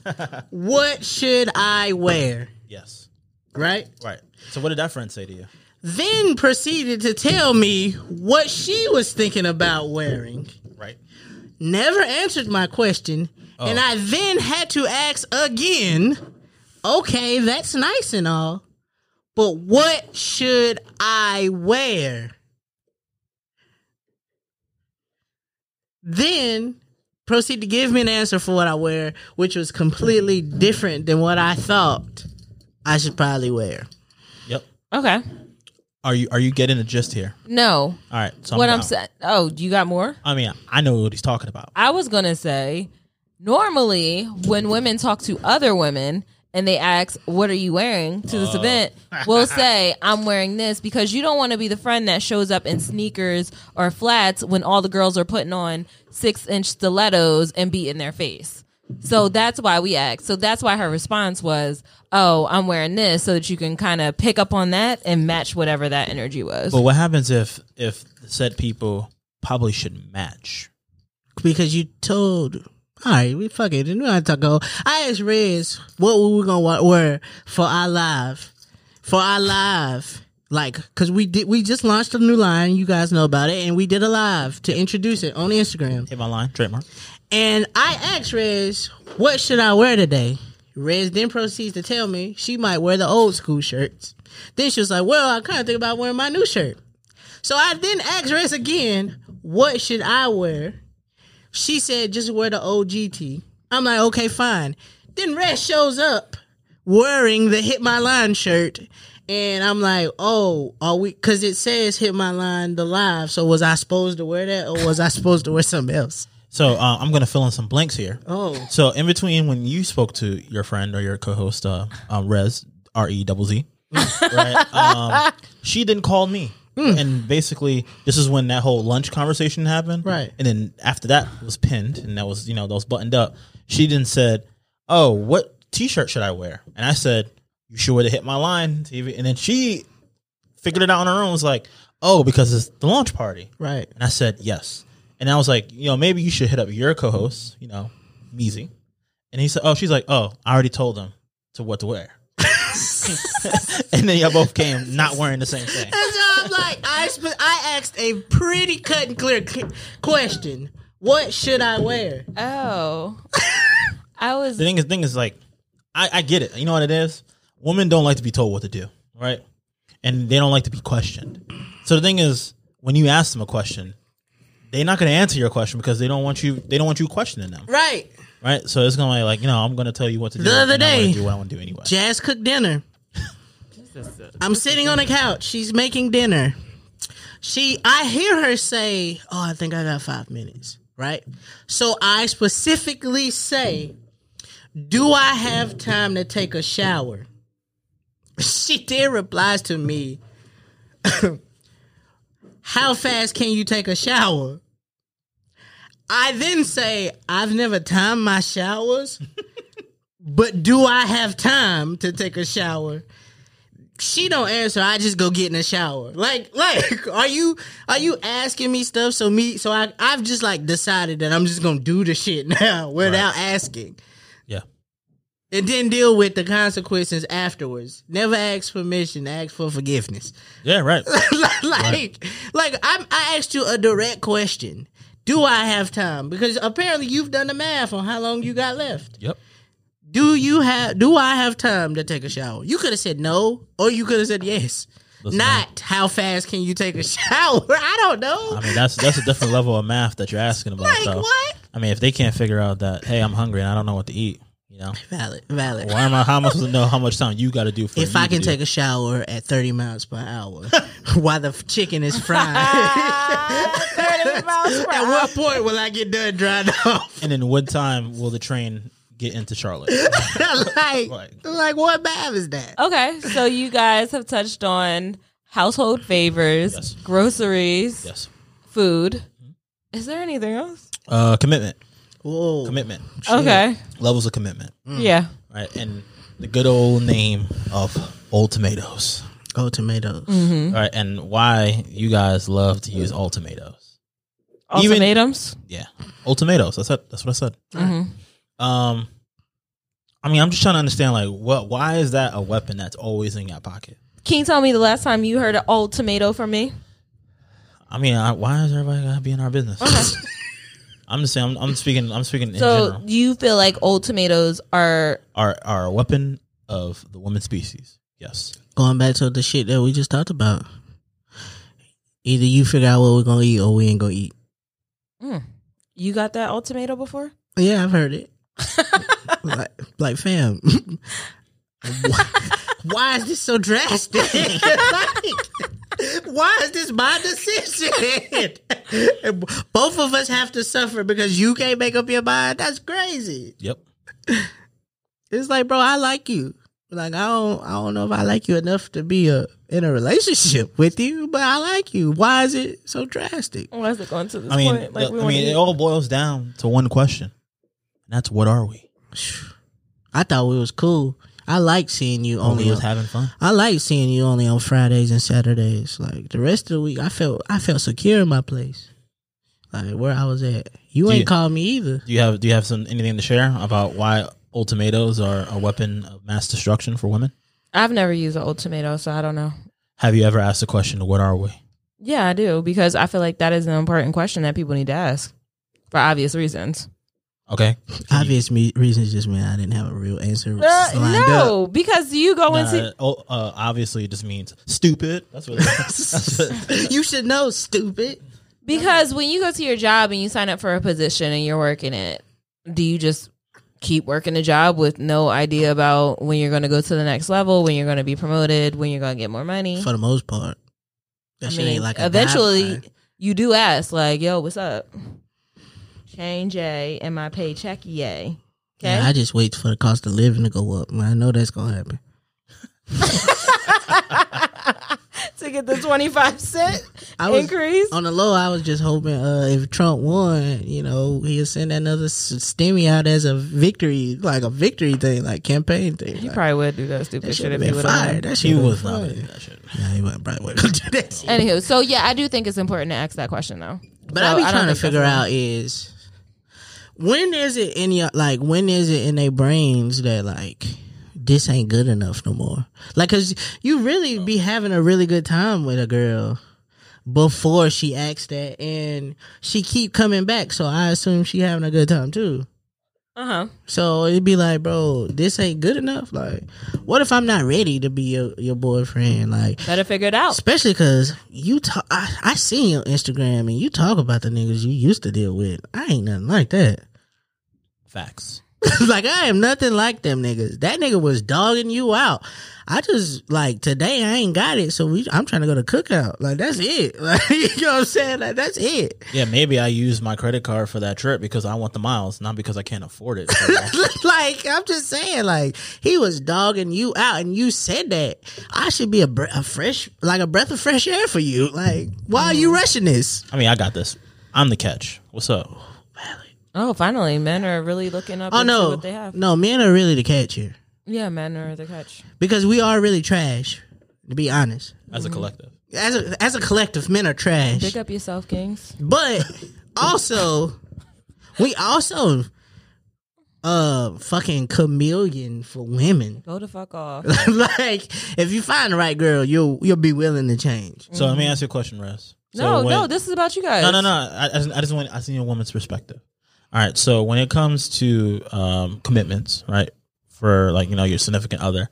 what should I wear? Yes. Right? Right. So what did that friend say to you? Then proceeded to tell me what she was thinking about wearing. Right. Never answered my question. Oh. And Oh. I then had to ask again, okay, that's nice and all, but what should I wear? Then proceed to give me an answer for what I wear, which was completely different than what I thought I should probably wear. Yep. Okay. Are you are you getting the gist here? No. All right. So what I'm down. saying. Oh, you got more? I mean, I know what he's talking about. I was gonna say, normally when women talk to other women and they ask, "What are you wearing to this oh. event?" we'll say, "I'm wearing this," because you don't want to be the friend that shows up in sneakers or flats when all the girls are putting on six inch stilettos and beating their face. So that's why we asked. So that's why her response was, "Oh, I'm wearing this," so that you can kind of pick up on that and match whatever that energy was. But what happens if if said people probably shouldn't match? because you told. All right, we fuck it. We don't have to go. I asked Rez what we were gonna wa- wear for our live, for our live, like because we did. We just launched a new line. You guys know about it, and we did a live to introduce it on Instagram. Hit my line, trademark. And I asked Rez, what should I wear today? Rez then proceeds to tell me she might wear the old school shirts. Then she was like, well, I kind of think about wearing my new shirt. So I then asked Rez again, what should I wear? She said, just wear the OGT. I'm like, okay, fine. Then Rez shows up wearing the Hit My Line shirt. And I'm like, oh, are we? Because it says Hit My Line the live. So was I supposed to wear that or was I supposed to wear something else? So uh, I'm gonna fill in some blanks here. Oh. So in between when you spoke to your friend or your co-host, uh, uh Rez R E double Z, right? Um, she didn't call me, Hmm. and basically this is when that whole lunch conversation happened, Right. And then after that was pinned, and that was you know that was buttoned up. She then said, "Oh, what T-shirt should I wear?" And I said, "You should wear the Hit My Line TV." And then she figured it out on her own. Was like, "Oh, because it's the launch party." Right. And I said yes. And I was like, you know, maybe you should hit up your co-host, you know, Measy. And he said, oh, she's like, oh, I already told them to what to wear. and then y'all both came not wearing the same thing. And so I'm like, I sp- I asked a pretty cut and clear c- question. What should I wear? oh, I was The thing is, thing is like, I, I get it. You know what it is? Women don't like to be told what to do, right? And they don't like to be questioned. So the thing is, when you ask them a question, they're not going to answer your question because they don't want you. They don't want you questioning them, Right. right? So it's going to be like, you know, I'm going to tell you what to do. The other and I'm day- do what I want to do anyway. Jazz cooked dinner. I'm sitting on the couch. She's making dinner. She, I hear her say, "Oh, I think I got five minutes." Right. So I specifically say, Do I have time to take a shower? She then replies to me, How fast can you take a shower? I then say, I've never timed my showers, but do I have time to take a shower? She don't answer. I just go get in the shower. Like, like, are you are you asking me stuff? So me, so I I've just like decided that I'm just gonna do the shit now without asking Yeah. and then deal with the consequences afterwards. Never ask permission, ask for forgiveness. Yeah, right. like, like I, I asked you a direct question. Do I have time? Because apparently you've done the math on how long you got left. yep. Do you have? Do I have time to take a shower? You could have said no, or you could have said yes. Listen, Not how fast can you take a shower? I don't know. I mean, that's that's a different level of math that you're asking about. like so, what? I mean, if they can't figure out that, hey, I'm hungry and I don't know what to eat, you know, Valid, valid. why am I? How am I supposed to know how much time you got to do for? If you I to can do? take a shower at 30 miles per hour while the chicken is fried, Thirty miles per at what point will I get done drying off? and in what time will the train get into Charlotte? like, Like- like, what math is that? Okay, so you guys have touched on household favors, Yes. groceries, yes. food. Is there anything else? Uh, commitment, Whoa. commitment, Okay, levels of commitment, yeah. right? And the good old name of Old Tomatoes, Old tomatoes. Mm-hmm. right? And why you guys love to use Old Tomatoes? Even- Ultimatums. Yeah, Old Tomatoes. That's it. That's what I said. Mm-hmm. Um, I mean, I'm just trying to understand, like, what? Why is that a weapon that's always in your pocket? Can you tell me the last time you heard an old tomato from me? I mean, I, why is everybody gotta be in our business? I'm just saying. I'm, I'm speaking. I'm speaking in So general. you feel like old tomatoes are Are are a weapon of the woman species? Yes. Going back to the shit that we just talked about. Either you figure out what we're gonna eat or we ain't gonna eat. you got that old tomato before? Yeah, I've heard it. Like, like, fam, why, why is this so drastic? Like, why is this my decision? Both of us have to suffer because you can't make up your mind. That's crazy. Yep. It's like, bro, I like you. Like, I don't, I don't know if I like you enough to be a in a relationship with you, but I like you. Why is it so drastic? Why is it going to this I mean, point? Like the- we I mean, eat? it all boils down to one question, and that's what are we? I thought we was cool. I like seeing you Only only was on, having fun. I like seeing you only on Fridays and Saturdays. Like the rest of the week, I felt I felt secure in my place, like where I was at. You Do ain't you- called me either. Do you have Do you have some anything to share about why old tomatoes are a weapon of mass destruction for women? I've never used an old tomato, so I don't know. Have you ever asked the question, "What are we?" Yeah, I do because I feel like that is an important question that people need to ask for obvious reasons. Okay. Obvious me- reasons just mean I didn't have a real answer Uh, lined no, because you go Nah, into oh, uh, obviously, it just means stupid. That's what. That's what you should know, stupid. because when you go to your job and you sign up for a position and you're working it, do you just keep working the job with no idea about when you're going to go to the next level, when you're going to be promoted, when you're going to get more money? For the most part, that I shit mean, ain't like a eventually you do ask, like, "Yo, what's up? Change A and my paycheck, yay." Okay. Yeah, I just wait for the cost of living to go up. I know that's gonna happen. to get the 25 cent I was- increase. On the low, I was just hoping uh, if Trump won, you know, he'll send another s- stimmy out as a victory, like a victory thing, like campaign thing. He Like, probably would do that stupid that shit should if have he been would have fired. won. That he shit was not fired. that shit. Yeah, he wasn't- probably wasn't gonna do that. shit. Anywho, so yeah, I do think it's important to ask that question though. But So I be don't trying to figure out is when is it in your like when is it in their brains that like this ain't good enough no more? Like, cause you really be having a really good time with a girl before she asks that, and she keep coming back. So I assume she having a good time too. Uh-huh. So it'd be like, bro, this ain't good enough. Like, what if I'm not ready to be your, your boyfriend? Like, Better figure it out. Especially because you talk, I, I seen your Instagram and you talk about the niggas you used to deal with. I ain't nothing like that. Facts. like I am nothing like them niggas. That nigga was dogging you out. I just like today I ain't got it, so we, I'm trying to go to cookout. Like that's it. Like you know what I'm saying? Like that's it. Yeah, maybe I use my credit card for that trip because I want the miles, not because I can't afford it. Like I'm just saying, like he was dogging you out, and you said that I should be a, bre- a fresh, like a breath of fresh air for you. Like why are you mm. rushing this? I mean, I got this. I'm the catch. What's up? Oh, finally, men are really looking up Oh no, what they have. no, men are really the catch here Yeah, men are the catch. because we are really trash. To be honest, As a collective. as a as a collective, men are trash. Pick up yourself, kings. But also, we also uh fucking chameleon for women. Go the fuck off. like if you find the right girl, you'll you'll be willing to change. So let me ask you a question, Russ. So no, when- no, this is about you guys. No, no, no. I, I just- I just want I see a woman's perspective. All right. So when it comes to um, commitments, right, for like you know your significant other,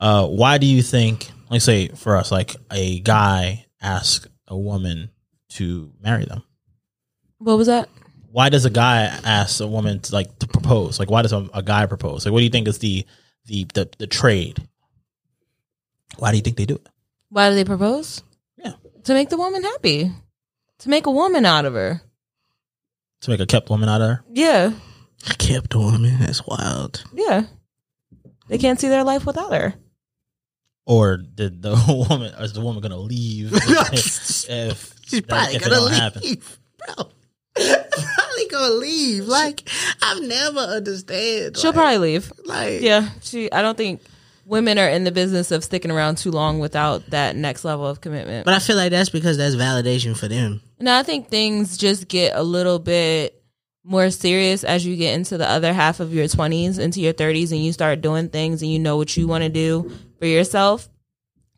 uh, why do you think, like say for us, like a guy asks a woman to marry them? What was that? Why does a guy ask a woman to like to propose? Like why does a, a guy propose? Like what do you think is the the the, the trade? Why do you think they do it? Why do they propose? Yeah, To make the woman happy. To make a woman out of her. To make a kept woman out of her. Yeah. I kept woman. That's wild. Yeah. They can't see their life without her. Or did the woman is the woman gonna leave if, if She's that- probably if gonna leave, happen? bro. probably gonna leave. Like I've never understand. She'll like, probably leave. like Yeah. She I don't think women are in the business of sticking around too long without that next level of commitment. But I feel like that's because that's validation for them. No, I think things just get a little bit more serious as you get into the other half of your 20s, into your 30s, and you start doing things and you know what you want to do for yourself.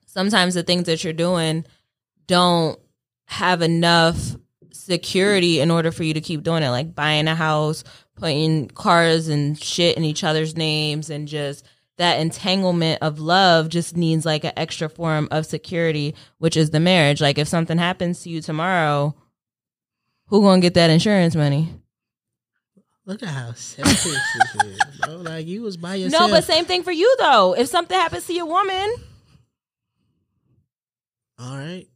Sometimes the things that you're doing don't have enough security in order for you to keep doing it, like buying a house, putting cars and shit in each other's names, and just that entanglement of love just needs like an extra form of security, which is the marriage. Like if something happens to you tomorrow, who gonna get that insurance money? Look at how selfish this is, bro. Like you was by yourself. No, but same thing for you though. If something happens to your woman, all right.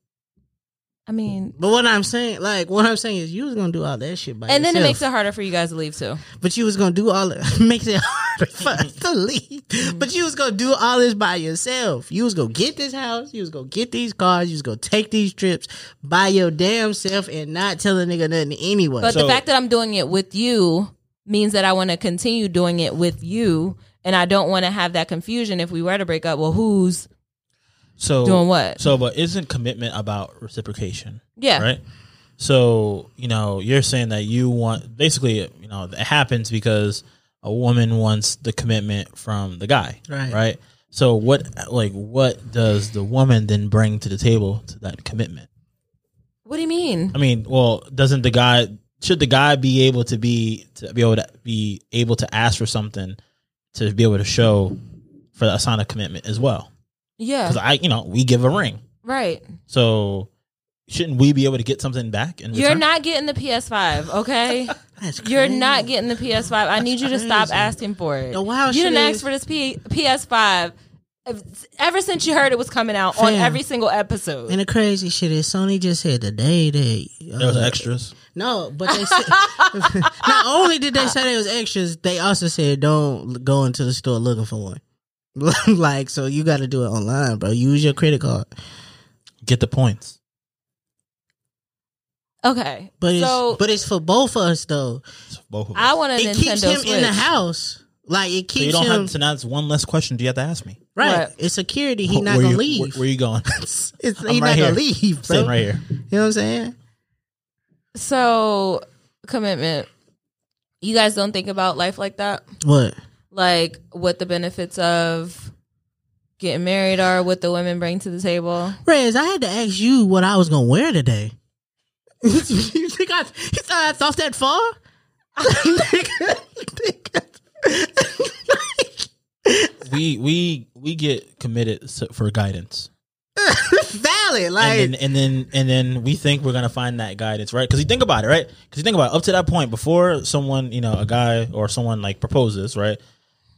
I mean, But what I'm saying, like what I'm saying is, you was gonna do all that shit by yourself. and then it makes it harder for you guys to leave too. But you was gonna do all it makes it harder for us to leave. Mm-hmm. But you was gonna do all this by yourself. You was gonna get this house. You was gonna get these cars. You was gonna take these trips by your damn self and not tell a nigga nothing anyway. But So- the fact that I'm doing it with you means that I want to continue doing it with you, and I don't want to have that confusion if we were to break up. Well, who's So Doing what? So, but isn't commitment about reciprocation? yeah? Right. So you know, you're saying that you want basically, you know, it happens because a woman wants the commitment from the guy, Right. Right. So what, like, what does the woman then bring to the table to that commitment? What do you mean? I mean, well, doesn't the guy should the guy be able to be to be able to be able to ask for something to be able to show for a sign of commitment as well? Yeah, Because I, you know, we give a ring, right. so shouldn't we be able to get something back? And You're not getting the PS5, okay? That's You're not getting the PS5. I need you to stop asking for it. The wild you shit didn't is- ask for this P- PS5 ever since you heard it was coming out on every single episode. And the crazy shit is, Sony just said the day they There was uh, extras. No, but they said not only did they say there was extras, they also said don't go into the store looking for one. like, so you got to do it online, bro. Use your credit card. Get the points. okay, But it's but it's for both of us though. It's both of us. I want a It Nintendo keeps him Switch. in the house. Like it so you keeps don't him have. So now it's one less question. Do you have to ask me? right. What? It's security. He Where not gonna you, leave. Where, where you going? it's, he I'm not right gonna leave, bro. Sitting right here. You know what I'm saying? So commitment. You guys don't think about life like that, What? Like what the benefits of getting married are, what the women bring to the table. Rez, I had to ask you what I was gonna wear today. you think I? You thought I thought that far? We we we get committed for guidance. Valid. Like and then and then and then we think we're gonna find that guidance, right? Because you think about it, right? Because you think about it, up to that point, before someone, you know, a guy or someone like proposes, right?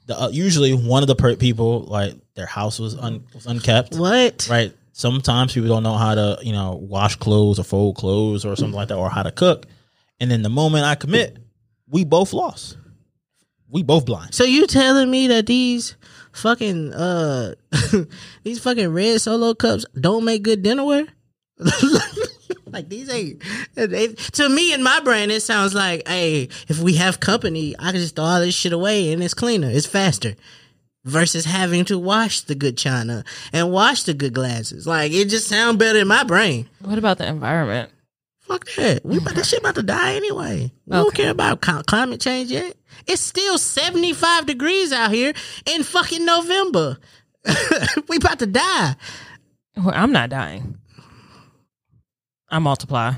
The, uh, usually, one of the per- people, like their house was un- was unkept, what? right? Sometimes people don't know how to, you know, wash clothes or fold clothes or something like that, or how to cook. And then the moment I commit, we both lost. We both blind. So you telling me that these fucking uh these fucking red solo cups don't make good dinnerware? like these ain't they, to me in my brain it sounds like hey if we have company i can just throw all this shit away and it's cleaner it's faster versus having to wash the good china and wash the good glasses like it just sounds better in my brain What about the environment? Fuck that. We about this shit about to die anyway. We don't care about climate change yet. It's still 75 degrees out here in fucking November. we about to die. Well, I'm not dying. I multiply.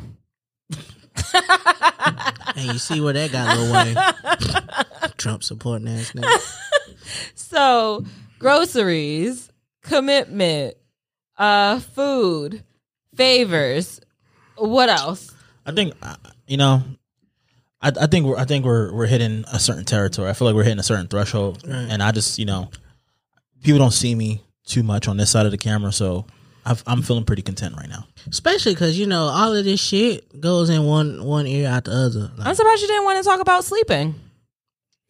Hey, you see where that got Lil Wayne? Trump supporting ass nigga. So groceries, commitment, uh, food, favors. What else? I think uh, you know. I, I think we're I think we're we're hitting a certain territory. I feel like we're hitting a certain threshold, and I just you know, people don't see me too much on this side of the camera, so I've, I'm feeling pretty content right now. Especially because, you know, all of this shit goes in one one ear out the other. Like, I'm surprised you didn't want to talk about sleeping.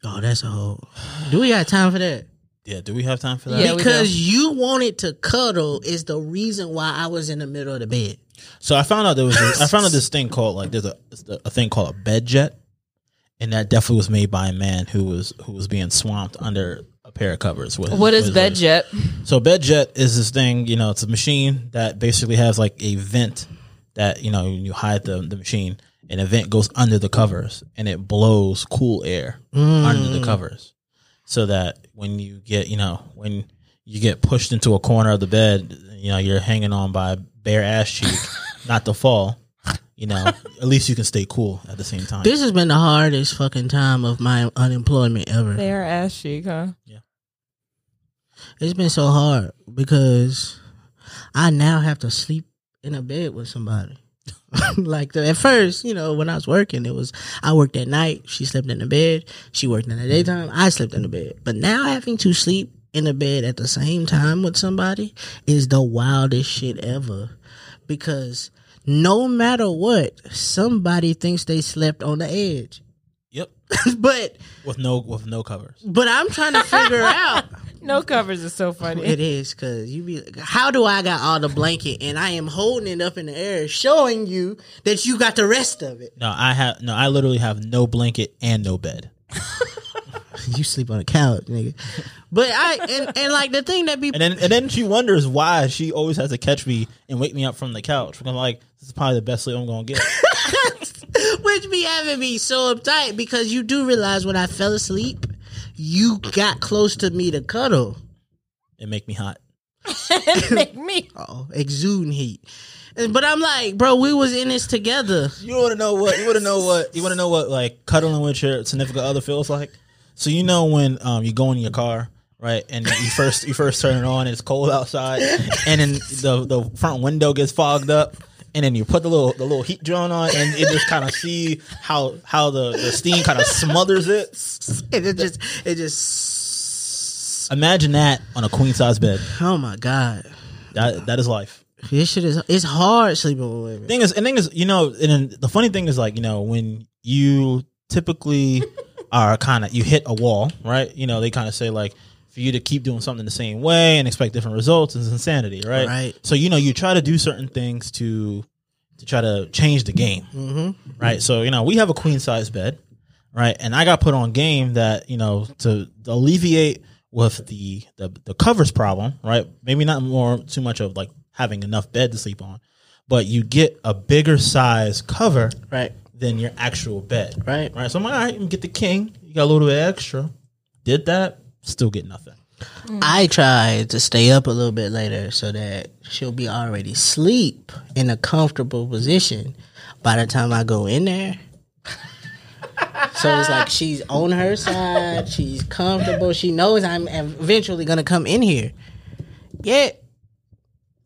oh, that's a whole. Do we got time for that? Yeah, do we have time for that? Yeah, because you wanted to cuddle is the reason why I was in the middle of the bed. So I found out there was this, I found out this thing called like there's a a thing called a BedJet, and that definitely was made by a man who was who was being swamped under a pair of covers. With What is with bed his- So BedJet is this thing, you know, it's a machine that basically has like a vent that you know you hide the the machine, and a vent goes under the covers, and it blows cool air under the mm. covers, so that when you get you know when you get pushed into a corner of the bed, you know you're hanging on by bare ass cheek, not to fall. You know, at least you can stay cool at the same time. This has been the hardest fucking time of my unemployment ever. Bare ass cheek, huh? It's been so hard because I now have to sleep in a bed with somebody. like the, at first, you know, when I was working, it was I worked at night. She slept in the bed. She worked in the daytime. I slept in the bed. But now having to sleep in a bed at the same time with somebody is the wildest shit ever. Because no matter what, somebody thinks they slept on the edge. yep, but with no with no covers. but I'm trying to figure out No covers is so funny. It is because you be. like, How do I got all the blanket and I am holding it up in the air, showing you that you got the rest of it? No, I have no. I literally have no blanket and no bed. You sleep on a couch, nigga. But I and, and like the thing that be And then and then she wonders why she always has to catch me and wake me up from the couch. Because I'm like, this is probably the best sleep I'm gonna get. which be having me so uptight because you do realize when I fell asleep, you got close to me to cuddle. It make me hot. Make me. Oh, exuding heat. But I'm like, bro, we was in this together. You want to know what? You want to know what? You want to know what? Like cuddling with your significant other feels like. So you know when um you go in your car. Right, and you first you first turn it on. It's cold outside, and then the the front window gets fogged up, and then you put the little the little heat drone on, and it just kind of see how how the, the steam kind of smothers it. And it just, it just. Imagine that on a queen size bed. Oh my god, That that is life. this shit is. It's hard sleeping with women. thing is, and thing is, you know, and the funny thing is, like, you know, when you typically are kind of you hit a wall, right? You know, they kind of say like, for you to keep doing something the same way and expect different results is insanity, right? Right. So you know, you try to do certain things to to try to change the game, mm-hmm. right? So you know, we have a queen size bed, right? And I got put on game that you know to alleviate with the the, the covers problem, right? Maybe not more too much of like having enough bed to sleep on, but you get a bigger size cover Right. than your actual bed, Right. Right. So I'm like, all right, you can get the king. You got a little bit extra. Did that, still get nothing. Mm. I tried to stay up a little bit later so that she'll be already asleep in a comfortable position by the time I go in there. so it's like she's on her side, she's comfortable, she knows I'm eventually gonna come in here. Yet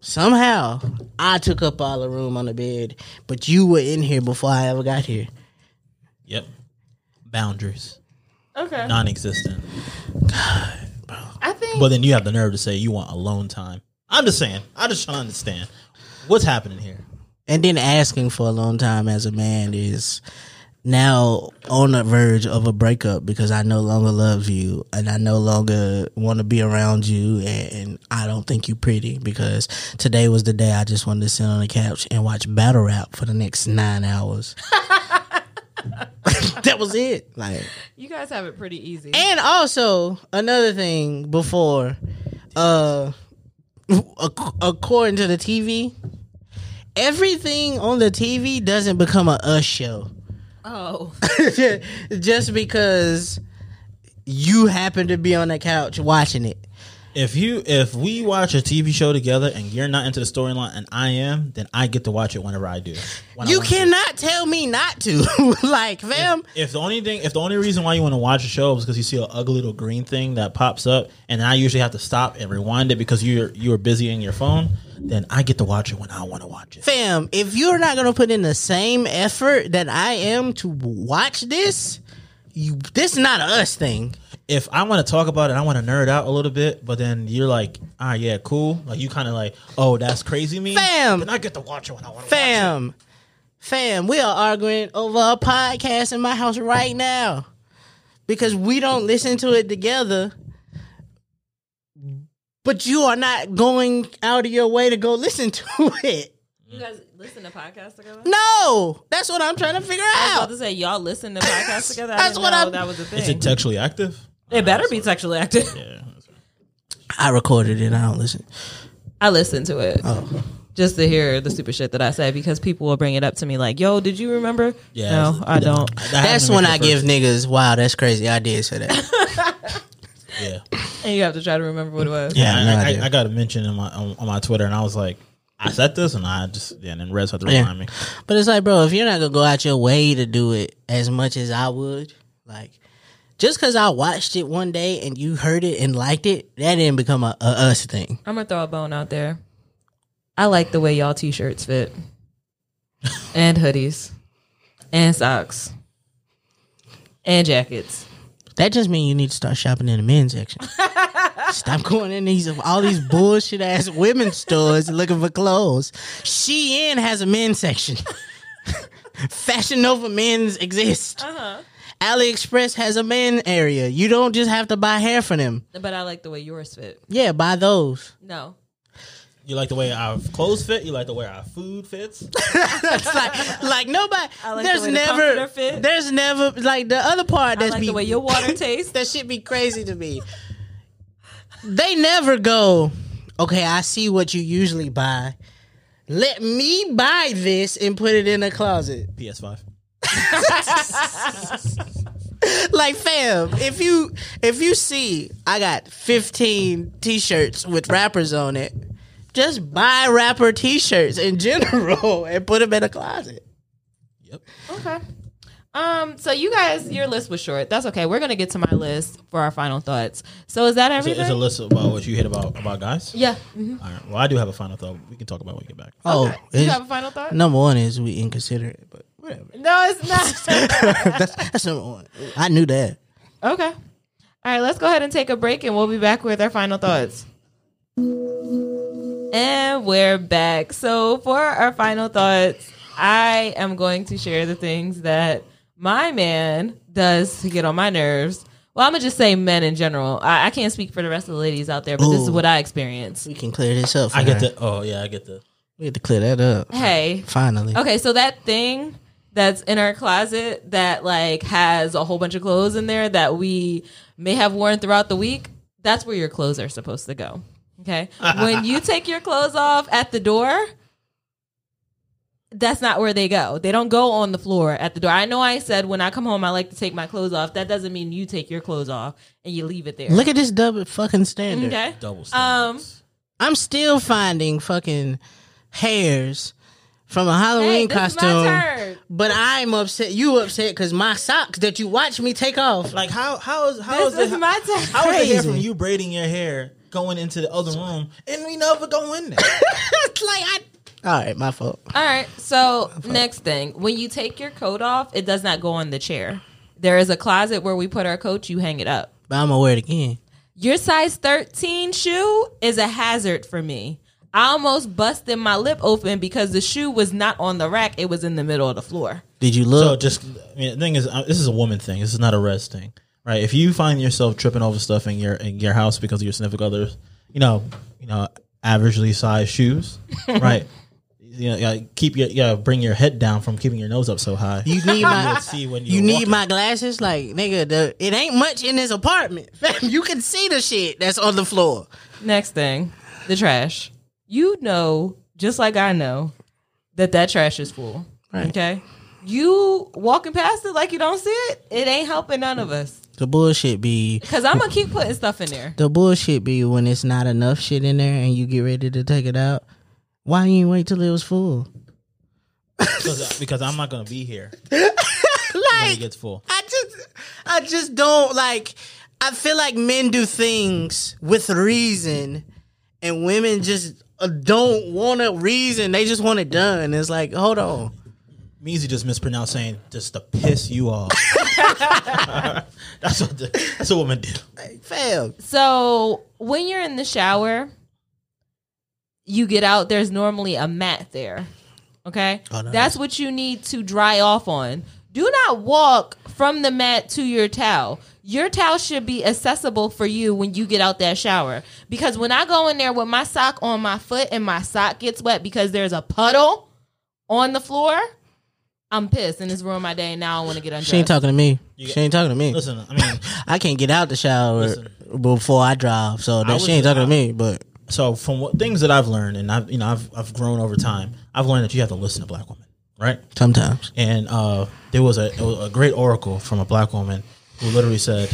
somehow I took up all the room on the bed, but you were in here before I ever got here. Yep. Boundaries. Okay. Non-existent. I think But then you have the nerve to say you want alone time. I'm just saying. I'm just trying to understand what's happening here. And then asking for a long time as a man is now on the verge of a breakup because I no longer love you and I no longer want to be around you and I don't think you pretty because today was the day I just wanted to sit on the couch and watch battle rap for the next nine hours. that was it. Like you guys have it pretty easy. and also another thing before, uh, according to the TV, everything on the TV doesn't become a us show oh, just because you happen to be on the couch watching it. If you if we watch a TV show together and you're not into the storyline and I am, then I get to watch it whenever I do. When I You to. cannot tell me not to. like, fam, If the only thing, if the only reason why you want to watch a show is because you see an ugly little green thing that pops up, and I usually have to stop and rewind it because you're you're busy in your phone, then I get to watch it when I want to watch it. fam, if you're not gonna put in the same effort that I am to watch this, you this is not a us thing. If I want to talk about it, I want to nerd out a little bit, but then you're like, ah, yeah, cool. Like you kind of like, oh, that's crazy me, Fam. Then I get to watch it when I want to. Fam, fam, we are arguing over a podcast in my house right now because we don't listen to it together. But you are not going out of your way to go listen to it. you guys listen to podcasts together? No, that's what I'm trying to figure out. I was about out. to say y'all listen to podcasts together. I That's didn't what know I'm- that was a thing. Is it textually active? It better be sexually active. Yeah. I recorded it. I don't listen. I listen to it Oh, just to hear the stupid shit that I say because people will bring it up to me like, "Yo, did you remember?" Yeah. No, I don't. That that's happened to me when I give niggas. Wow, that's crazy. I did say that. Yeah. And you have to try to remember what it was. Yeah, Yeah, no I. I, I got a mention in my on, on my Twitter, and I was like, I said this, and I just yeah, and then Rez had to Yeah. remind me. But it's like, bro, if you're not gonna go out your way to do it as much as I would, like, just because I watched it one day and you heard it and liked it, that didn't become a, a us thing. I'm gonna throw a bone out there. I like the way y'all t-shirts fit, and hoodies, and socks, and jackets. That just means you need to start shopping in the men's section. Stop going in these all these bullshit ass women's stores looking for clothes. Shein has a men's section. Fashion Nova men's exist. Uh-huh. AliExpress has a men area. You don't just have to buy hair for them. But I like the way yours fit. Yeah, buy those. No, You like the way our clothes fit. You like the way our food fits. It's like, like nobody. I like there's the way the never. comforter fit. There's never like the other part I that's like be the way your water tastes. that should be crazy to me. They never go. Okay, I see what you usually buy. Let me buy this and put it in a closet. PS5. Like, fam, if you if you see I got 15 t-shirts with rappers on it, just buy rapper t-shirts in general and put them in a closet. Yep. Okay. Um. So you guys, your list was short. That's okay. We're gonna get to my list for our final thoughts. So is that So everything? it's a list about what you hit about about guys. yeah. mhm. All right. Well, I do have a final thought. We can talk about when we get back. Oh, Okay. You have a final thought? number one is we inconsiderate, but whatever. No, it's not. that's, that's number one. I knew that. okay. All right. Let's go ahead and take a break, and we'll be back with our final thoughts. And we're back. So for our final thoughts, I am going to share the things that my man does to get on my nerves. Well, I'm gonna just say men in general. I, I can't speak for the rest of the ladies out there, but this is what I experience. We can clear this up. For I get the. Oh yeah, I get the. We get to clear that up. Hey, Finally. Okay, so that thing that's in our closet that like has a whole bunch of clothes in there that we may have worn throughout the week, that's where your clothes are supposed to go. Okay? when you take your clothes off at the door, that's not where they go. They don't go on the floor at the door. I know I said when I come home I like to take my clothes off. That doesn't mean you take your clothes off and you leave it there. Look at this double fucking standard. okay? Double Um standards. I'm still finding fucking hairs from a Halloween Hey, this is my costume. turn. But I'm upset. You upset because my socks that you watch me take off. like how how is how This is is it? my turn. How is it hair Crazy. from you braiding your hair going into the other room, and we never go in there. It's like I. All right, my fault. All right. So next thing, when you take your coat off, it does not go on the chair. There is a closet where we put our coat. You hang it up. But I'm gonna wear it again. Your size 13 shoe is a hazard for me. I almost busted my lip open because the shoe was not on the rack; it was in the middle of the floor. Did you So look? just, I mean, the thing is, uh, this is a woman thing. This is not a Rez thing, right? If you find yourself tripping over stuff in your in your house because of your significant others, you know, you know, averagely sized shoes, right? You know, you gotta keep your, you gotta bring your head down from keeping your nose up so high. you need my. see when You you're need walking. my glasses, like nigga. The it ain't much in this apartment. You can see the shit that's on the floor. Next thing, the trash. You know, just like I know, that that trash is full. Right. Okay. You walking past it like you don't see it, it ain't helping none of us. The bullshit be Cause I'm gonna keep putting stuff in there. the bullshit be when it's not enough shit in there and you get ready to take it out. Why you ain't wait till it was full? because, because I'm not gonna be here when it Like gets full. I just I just don't like I feel like men do things with reason and women just uh, Uh, don't want a reason. They just want it done. It's like, hold on. Measy just mispronounced saying just to piss you off. that's what the, that's what women do. Like, fam. So when you're in the shower, you get out, there's normally a mat there. Okay? Oh, nice. That's what you need to dry off on. Do not walk from the mat to your towel. Your towel should be accessible for you when you get out that shower. Because when I go in there with my sock on my foot and my sock gets wet because there's a puddle on the floor, I'm pissed and it's ruined my day. Now I want to get undressed. She ain't talking to me. You she ain't talking to me. Listen, I mean, I can't get out the shower Listen. before I drive, so that was- she ain't talking to me. But so from what things that I've learned, and I've you know I've I've grown over time. I've learned that you have to listen to black women, right? sometimes And uh, there was a, a great oracle from a black woman who literally said,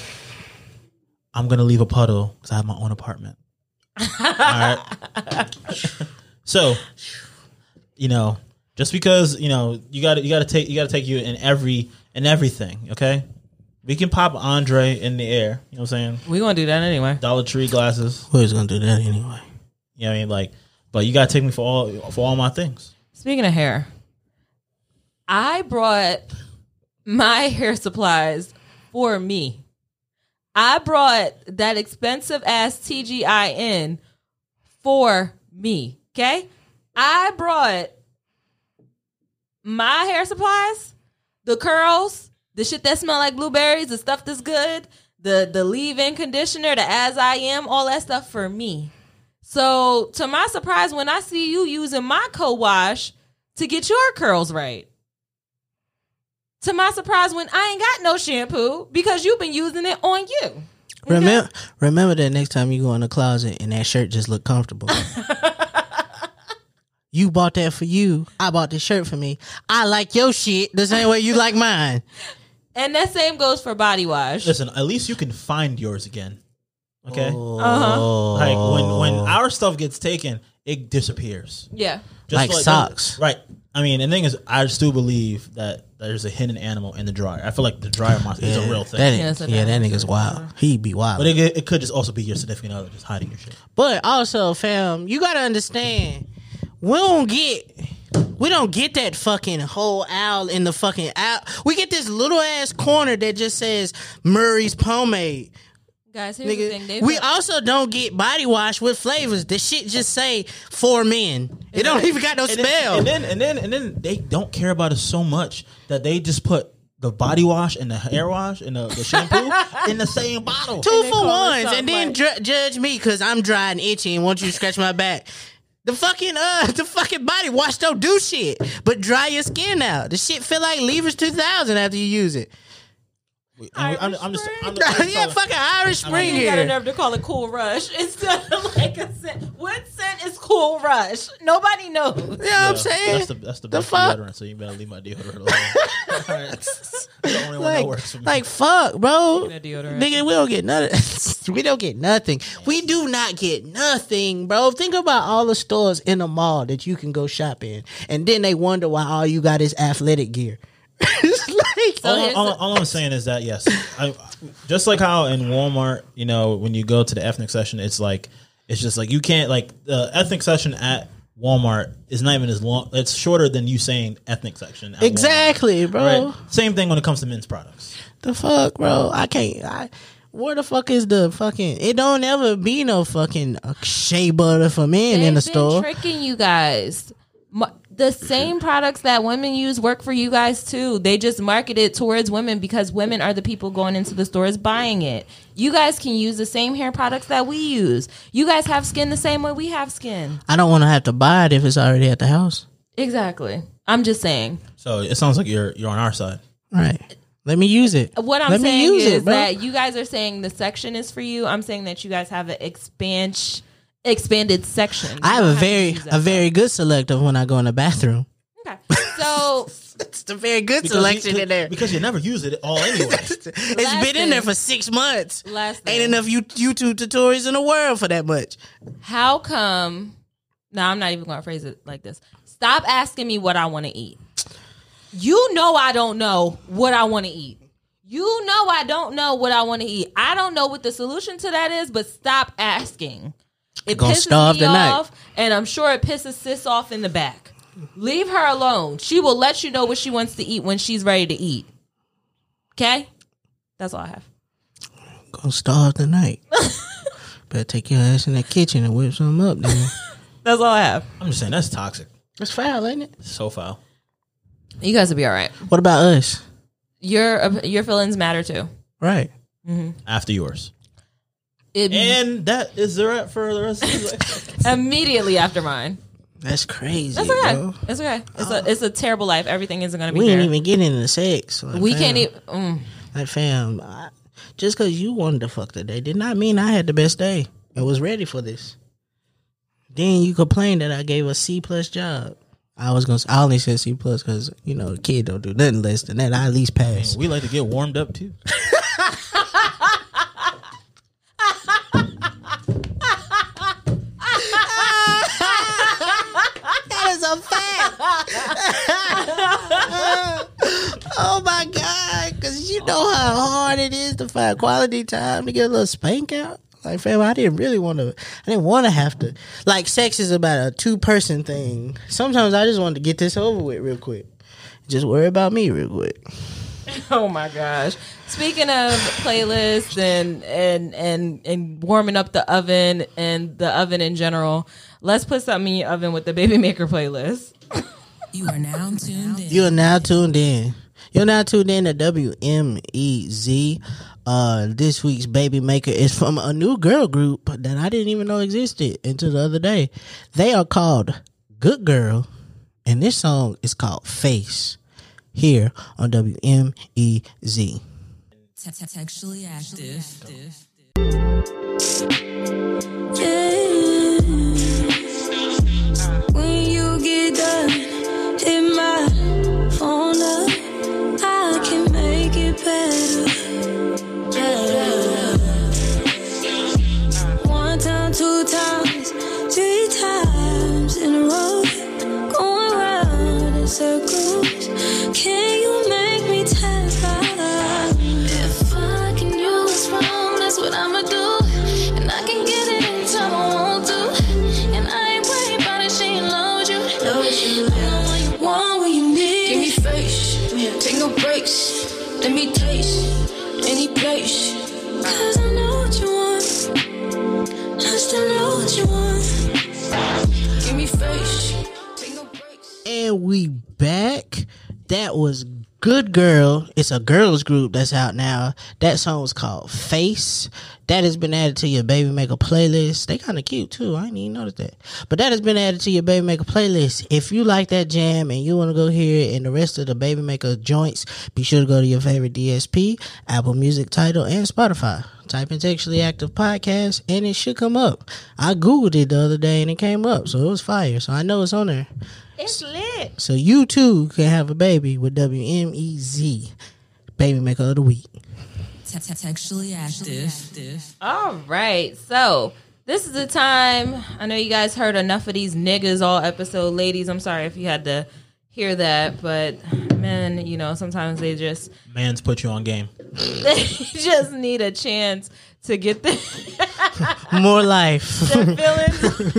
"I'm gonna leave a puddle because I have my own apartment." All right. so, you know, just because you know you got to you got to take you got to take you in every in everything. Okay, we can pop Andre in the air. You know what I'm saying? we going to do that anyway. Dollar Tree glasses. who's gonna do that anyway? You know what I mean? Like, but you got to take me for all for all my things. Speaking of hair, I brought my hair supplies for me. I brought that expensive ass TGIN for me. Okay? I brought my hair supplies, the curls, the shit that smell like blueberries, the stuff that's good, the the leave-in conditioner, the as I am, all that stuff for me. So, to my surprise, when I see you using my co-wash to get your curls right, to my surprise, when I ain't got no shampoo because you've been using it on you. Okay? Remember, remember that next time you go in the closet and that shirt just look comfortable. you bought that for you. I bought this shirt for me. I like your shit the same way you like mine. And that same goes for body wash. Listen, at least you can find yours again. Okay. Oh. Like when when our stuff gets taken, it disappears. Yeah. Like socks. right? I mean, and the thing is, I still believe that there's a hidden animal in the dryer. I feel like the dryer monster is a real thing, That Yeah, nigga, it's yeah, that damn nigga's wild. He'd be wild. but it, it could just also be your significant other just hiding your shit. But also, fam, you gotta understand, we don't get we don't get that fucking whole owl in the fucking owl. We get this little ass corner that just says Murray's pomade. Guys, here's the thing. They we put- also don't get body wash with flavors. The shit just say for men. It don't even got no And smell. then, and then and then and then they don't care about it so much that they just put the body wash and the hair wash and the, the shampoo in the same bottle. Two for call ones, and then like- dr- judge me because I'm dry and itchy and want you to scratch my back. The fucking uh, the fucking body wash don't do shit, but dry your skin out. The shit feel like Levers 2000 after you use it. I'm, I'm, I'm just, I'm just, I'm just yeah, fucking Irish Spring You got a nerve to call it Cool Rush instead of like a scent. What scent is Cool Rush? Nobody knows. You know what Yeah, I'm saying? That's the that's the, The best fuck? deodorant. So you better leave my deodorant alone. Alright. That's the only one that like, works for me. like fuck, bro. Speaking of deodorant. Nigga, we don't get nothing. we don't get nothing. We do not get nothing, bro. Think about all the stores in the mall that you can go shop in, and then they wonder why all you got is athletic gear. It's like, So all, all, all I'm saying is that yes, I, just like how in Walmart, you know, when you go to the ethnic section, it's like It's just like you can't like the ethnic section at Walmart is not even as long. It's shorter than you saying ethnic section. At Walmart, Exactly, bro. right? Same thing when it comes to men's products. The fuck, bro? I can't. I, where the fuck is the fucking? It don't ever be no fucking uh, shea butter for men in the They've been store. tricking you guys. Mu- The same products that women use work for you guys too. They just market it towards women because women are the people going into the stores buying it. You guys can use the same hair products that we use. You guys have skin the same way we have skin. I don't want to have to buy it if it's already at the house. Exactly. I'm just saying. So it sounds like you're you're on our side. Right. Let me use it. What I'm Let saying use is it, that you guys are saying the section is for you. I'm saying that you guys have an expand expanded section. You I have a to very a very good selective when I go in the bathroom. Okay. So It's a very good Because selection you, in there. because you never use it all anyway. it's been in there for six months. last Ain't enough you- YouTube tutorials in the world for that much. How come? No, I'm not even going to phrase it like this. Stop asking me what I want to eat. You know I don't know what I want to eat. You know I don't know what I want to eat. I don't know what the solution to that is, but stop asking. It Gonna pisses starve me tonight. off, and I'm sure it pisses sis off in the back. Leave her alone. She will let you know what she wants to eat when she's ready to eat. Okay? That's all I have. Gonna starve tonight. Better take your ass in that kitchen and whip something up, then. That's all I have. I'm just saying that's toxic. That's foul, ain't it? So foul. You guys will be all right. What about us? Your uh, your feelings matter too. Right. Mm-hmm. After yours. It, And that is the wrap for the rest of the immediately after mine. That's crazy, That's okay. bro. It's okay. It's a it's a terrible life. Everything isn't gonna be We fair. ain't even getting into sex. Like, we fam, can't even. Mm. Like, fam, I, just because you wanted to fuck today did not mean I had the best day and was ready for this. Then you complain that I gave a C plus job. I was gonna. I only said C plus because you know the kid don't do nothing less than that. I at least pass. We like to get warmed up too. oh my god! Because you know how hard it is to find quality time to get a little spank out. Like, fam, I didn't really want to. I didn't want to have to. Like, sex is about a two person thing. Sometimes I just wanted to get this over with real quick. Just worry about me real quick. Oh my gosh! Speaking of playlists and and and and warming up the oven and the oven in general, let's put something in your oven with the Baby Maker playlist. You are now tuned in. You are now tuned in. You're now tuned in to WMEZ. Uh, this week's Baby Maker is from a new girl group that I didn't even know existed until the other day. They are called Good Girl, and this song is called Face here on WMEZ. Textually active. Yeah. When you get done, hit my phone. I can make it better. better. One time, two times, three times in a row. Going round in circles. Can you Let me taste any place. Cause I know what you want. I still know what you want. Give me face. And we back. That was Good Girl. It's a girls group that's out now. That song was called Face. That has been added to your Baby Maker playlist. They kind of cute too. I didn't even notice that. But that has been added to your Baby Maker playlist. If you like that jam and you want to go hear it and the rest of the Baby Maker joints, be sure to go to your favorite DSP, Apple Music Tidal, and Spotify. Type in Textually Active Podcast and it should come up. I Googled it the other day and it came up. So it was fire. So I know it's on there. It's lit. So you too can have a baby with WMEZ, Baby Maker of the Week. Textually active. All right. So this is the time. I know you guys heard enough of these niggas all episode. Ladies, I'm sorry if you had to hear that, but men, you know, sometimes they just Man's put you on game. they just need a chance to get the More life. their feelings.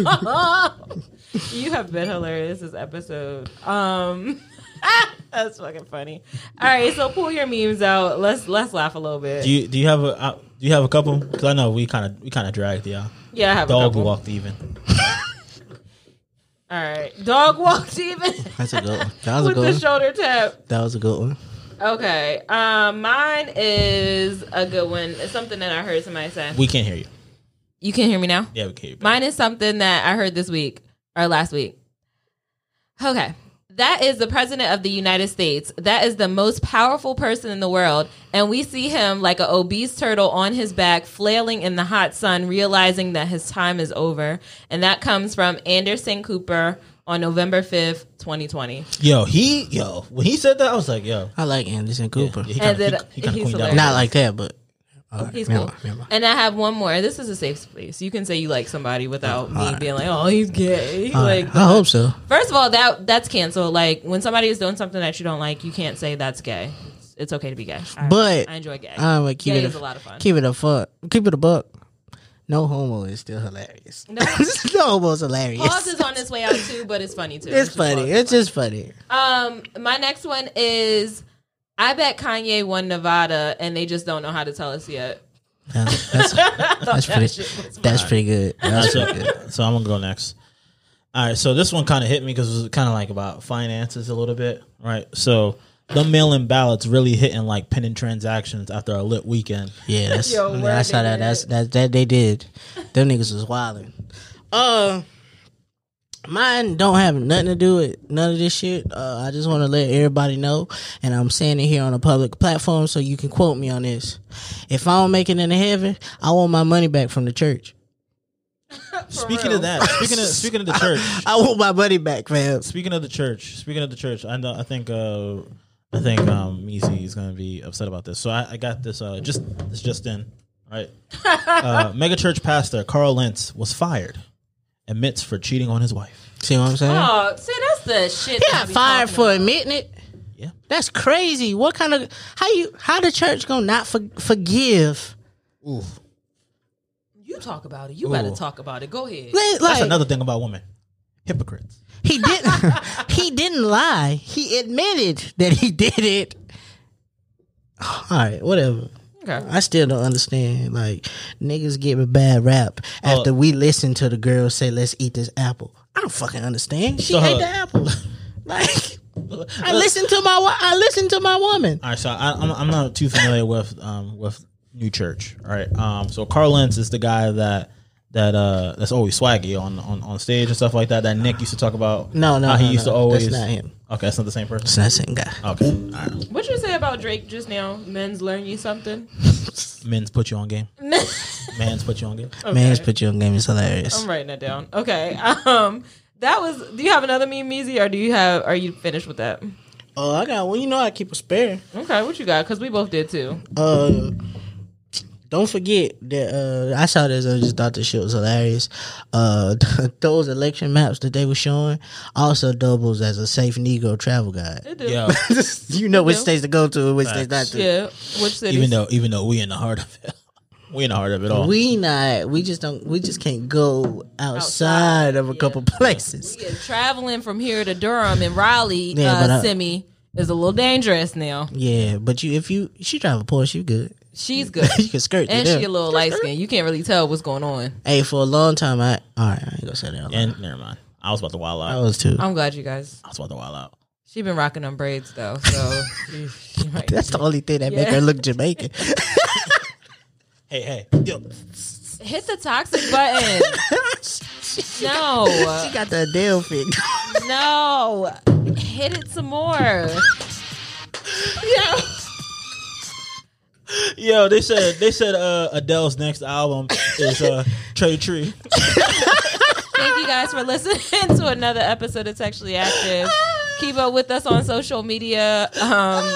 you have been hilarious this episode. Um, that's fucking funny. All right, so pull your memes out. Let's let's laugh a little bit. Do you do you have a uh, do you have a couple? Because I know we kind of we kind of dragged y'all. yeah, I have a Dog couple. walked even. All right, dog walked even That's a good one. That was a with good the one. shoulder tap. That was a good one. Okay, um, mine is a good one. It's something that I heard somebody say. We can't hear you. You can't hear me now. Yeah, we can hear you. Mine is something that I heard this week or last week. Okay. That is the president of the United States. That is the most powerful person in the world. And we see him like an obese turtle on his back, flailing in the hot sun, realizing that his time is over. And that comes from Anderson Cooper on November 5th, 2020. Yo, he yo when he said that, I was like, yo, I like Anderson Cooper. he And then of he, kind of he's queened out. Not like that, but right, He's cool. And I have one more. This is a safe space. You can say you like somebody without me Alright. being like, oh, he's gay. All right, like, I hope so. First of all, that that's canceled. Like when somebody is doing something that you don't like, you can't say that's gay. It's, it's okay to be gay. I, But I enjoy gay. I'm gonna keep gay it is a, a lot of fun. Keep it a fuck. Keep it a buck. No homo is still hilarious. No. No, homo is hilarious. Pause is on its way out too, but it's funny too. it's just funny. pause. It's just funny. Um, my next one is I bet Kanye won Nevada and they just don't know how to tell us yet. That's, that's, that's pretty. That's pretty good. That's so, pretty good. so I'm gonna go next. All right, so this one kind of hit me because it was kind of like about finances a little bit, right? So the mail-in ballots really hitting like pending transactions after a lit weekend. Yeah, that's. Yo, I, mean, I saw that. did. That's that. That they did. Them niggas was wilding. Uh, mine don't have nothing to do with none of this shit. Uh, I just want to let everybody know, and I'm saying it here on a public platform so you can quote me on this. If I don't make it into heaven, I want my money back from the church. Speaking real. of that, speaking of speaking of the church, I want my money back, man. speaking of the church, speaking of the church, I know I think uh I think um Misi is gonna be upset about this. So I, I got this uh just this just in right. uh, mega church pastor Carl Lentz was fired, admits for cheating on his wife. See what I'm saying? Oh, see, that's the shit. He got fired for about. admitting it. Yeah, That's crazy. What kind of how you how the church gonna not for, forgive? oof. You talk about it. You better talk about it. Go ahead. Like, That's another thing about women, hypocrites. he didn't he didn't lie. He admitted that he did it. All right, whatever. Okay. I still don't understand. Like niggas give a bad rap after Oh. we listen to the girl say, "Let's eat this apple." I don't fucking understand. She So, ate uh, the apple. like I listen to my I listen to my woman. All right, so I, I'm I'm not too familiar with um with New Church. All right, um, so Carl Lentz is the guy that that uh that's always swaggy on on on stage and stuff like that. That Nick used to talk about. No, no, how he no, used no. to always. That's not him. Okay, that's not the same person. It's not the same guy. Okay, all right. What you say about Drake just now? Men's learn you something. Men's put you on game. Man's put you on game. Man's put you on game is hilarious. I'm writing that down. Okay. Um, that was. Do you have another meme, Meezy, or do you have? Are you finished with that? Oh, I got one. You know I keep a spare. Okay, what you got? Because we both did too. Uh, don't forget that uh, I saw this. I just thought the shit was hilarious. Uh, those election maps that they were showing also doubles as a safe Negro travel guide. It did. You know which do. states to go to and which states not Facts. to. Yeah. Which city? even though even though we in the heart of it, we in the heart of it all. We not. We just don't. We just can't go outside, Outside, of a yeah. couple places. Yeah, traveling from here to Durham and Raleigh, Yeah, but uh, I- Simi is a little dangerous now. Yeah, but you if you she drive a Porsche, you good. She's good. you can skirt And through she a little light skin. You can't really tell what's going on. Hey, for a long time, I all right. I ain't gonna say that. and never mind. I was about to wild out. I was too. I'm glad you guys. I was about to wild out. She been rocking them braids though, so she, she might. That's the only thing that make her look Jamaican. Hey, hey, yo, Hit the toxic button. No, she got the Adele fit. no, hit it some more. yo, they said they said uh, Adele's next album is uh, Trey Tree. Thank you guys for listening to another episode of Textually Active. Keep up with us on social media. Um,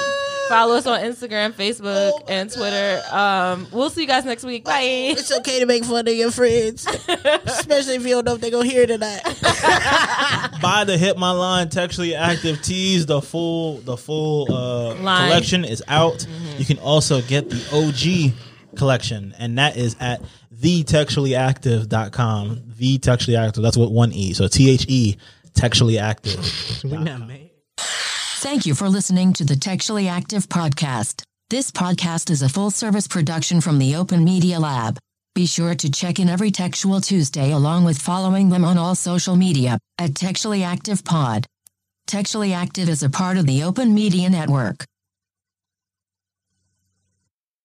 follow us on Instagram, Facebook, Oh and Twitter. Um, we'll see you guys next week. Bye. It's okay to make fun of your friends, especially if you don't know if they're gonna hear it or not. Buy the Hit My Line Textually Active tees. The full the full uh, collection is out. You can also get the OG collection, and that is at thetextuallyactive.com. The textually active. That's what one e. So T H E textually active. We not made. Thank you for listening to the Textually Active podcast. This podcast is a full service production from the Open Media Lab. Be sure to check in every Textual Tuesday along with following them on all social media at Textually Active Pod. Textually Active is a part of the Open Media Network.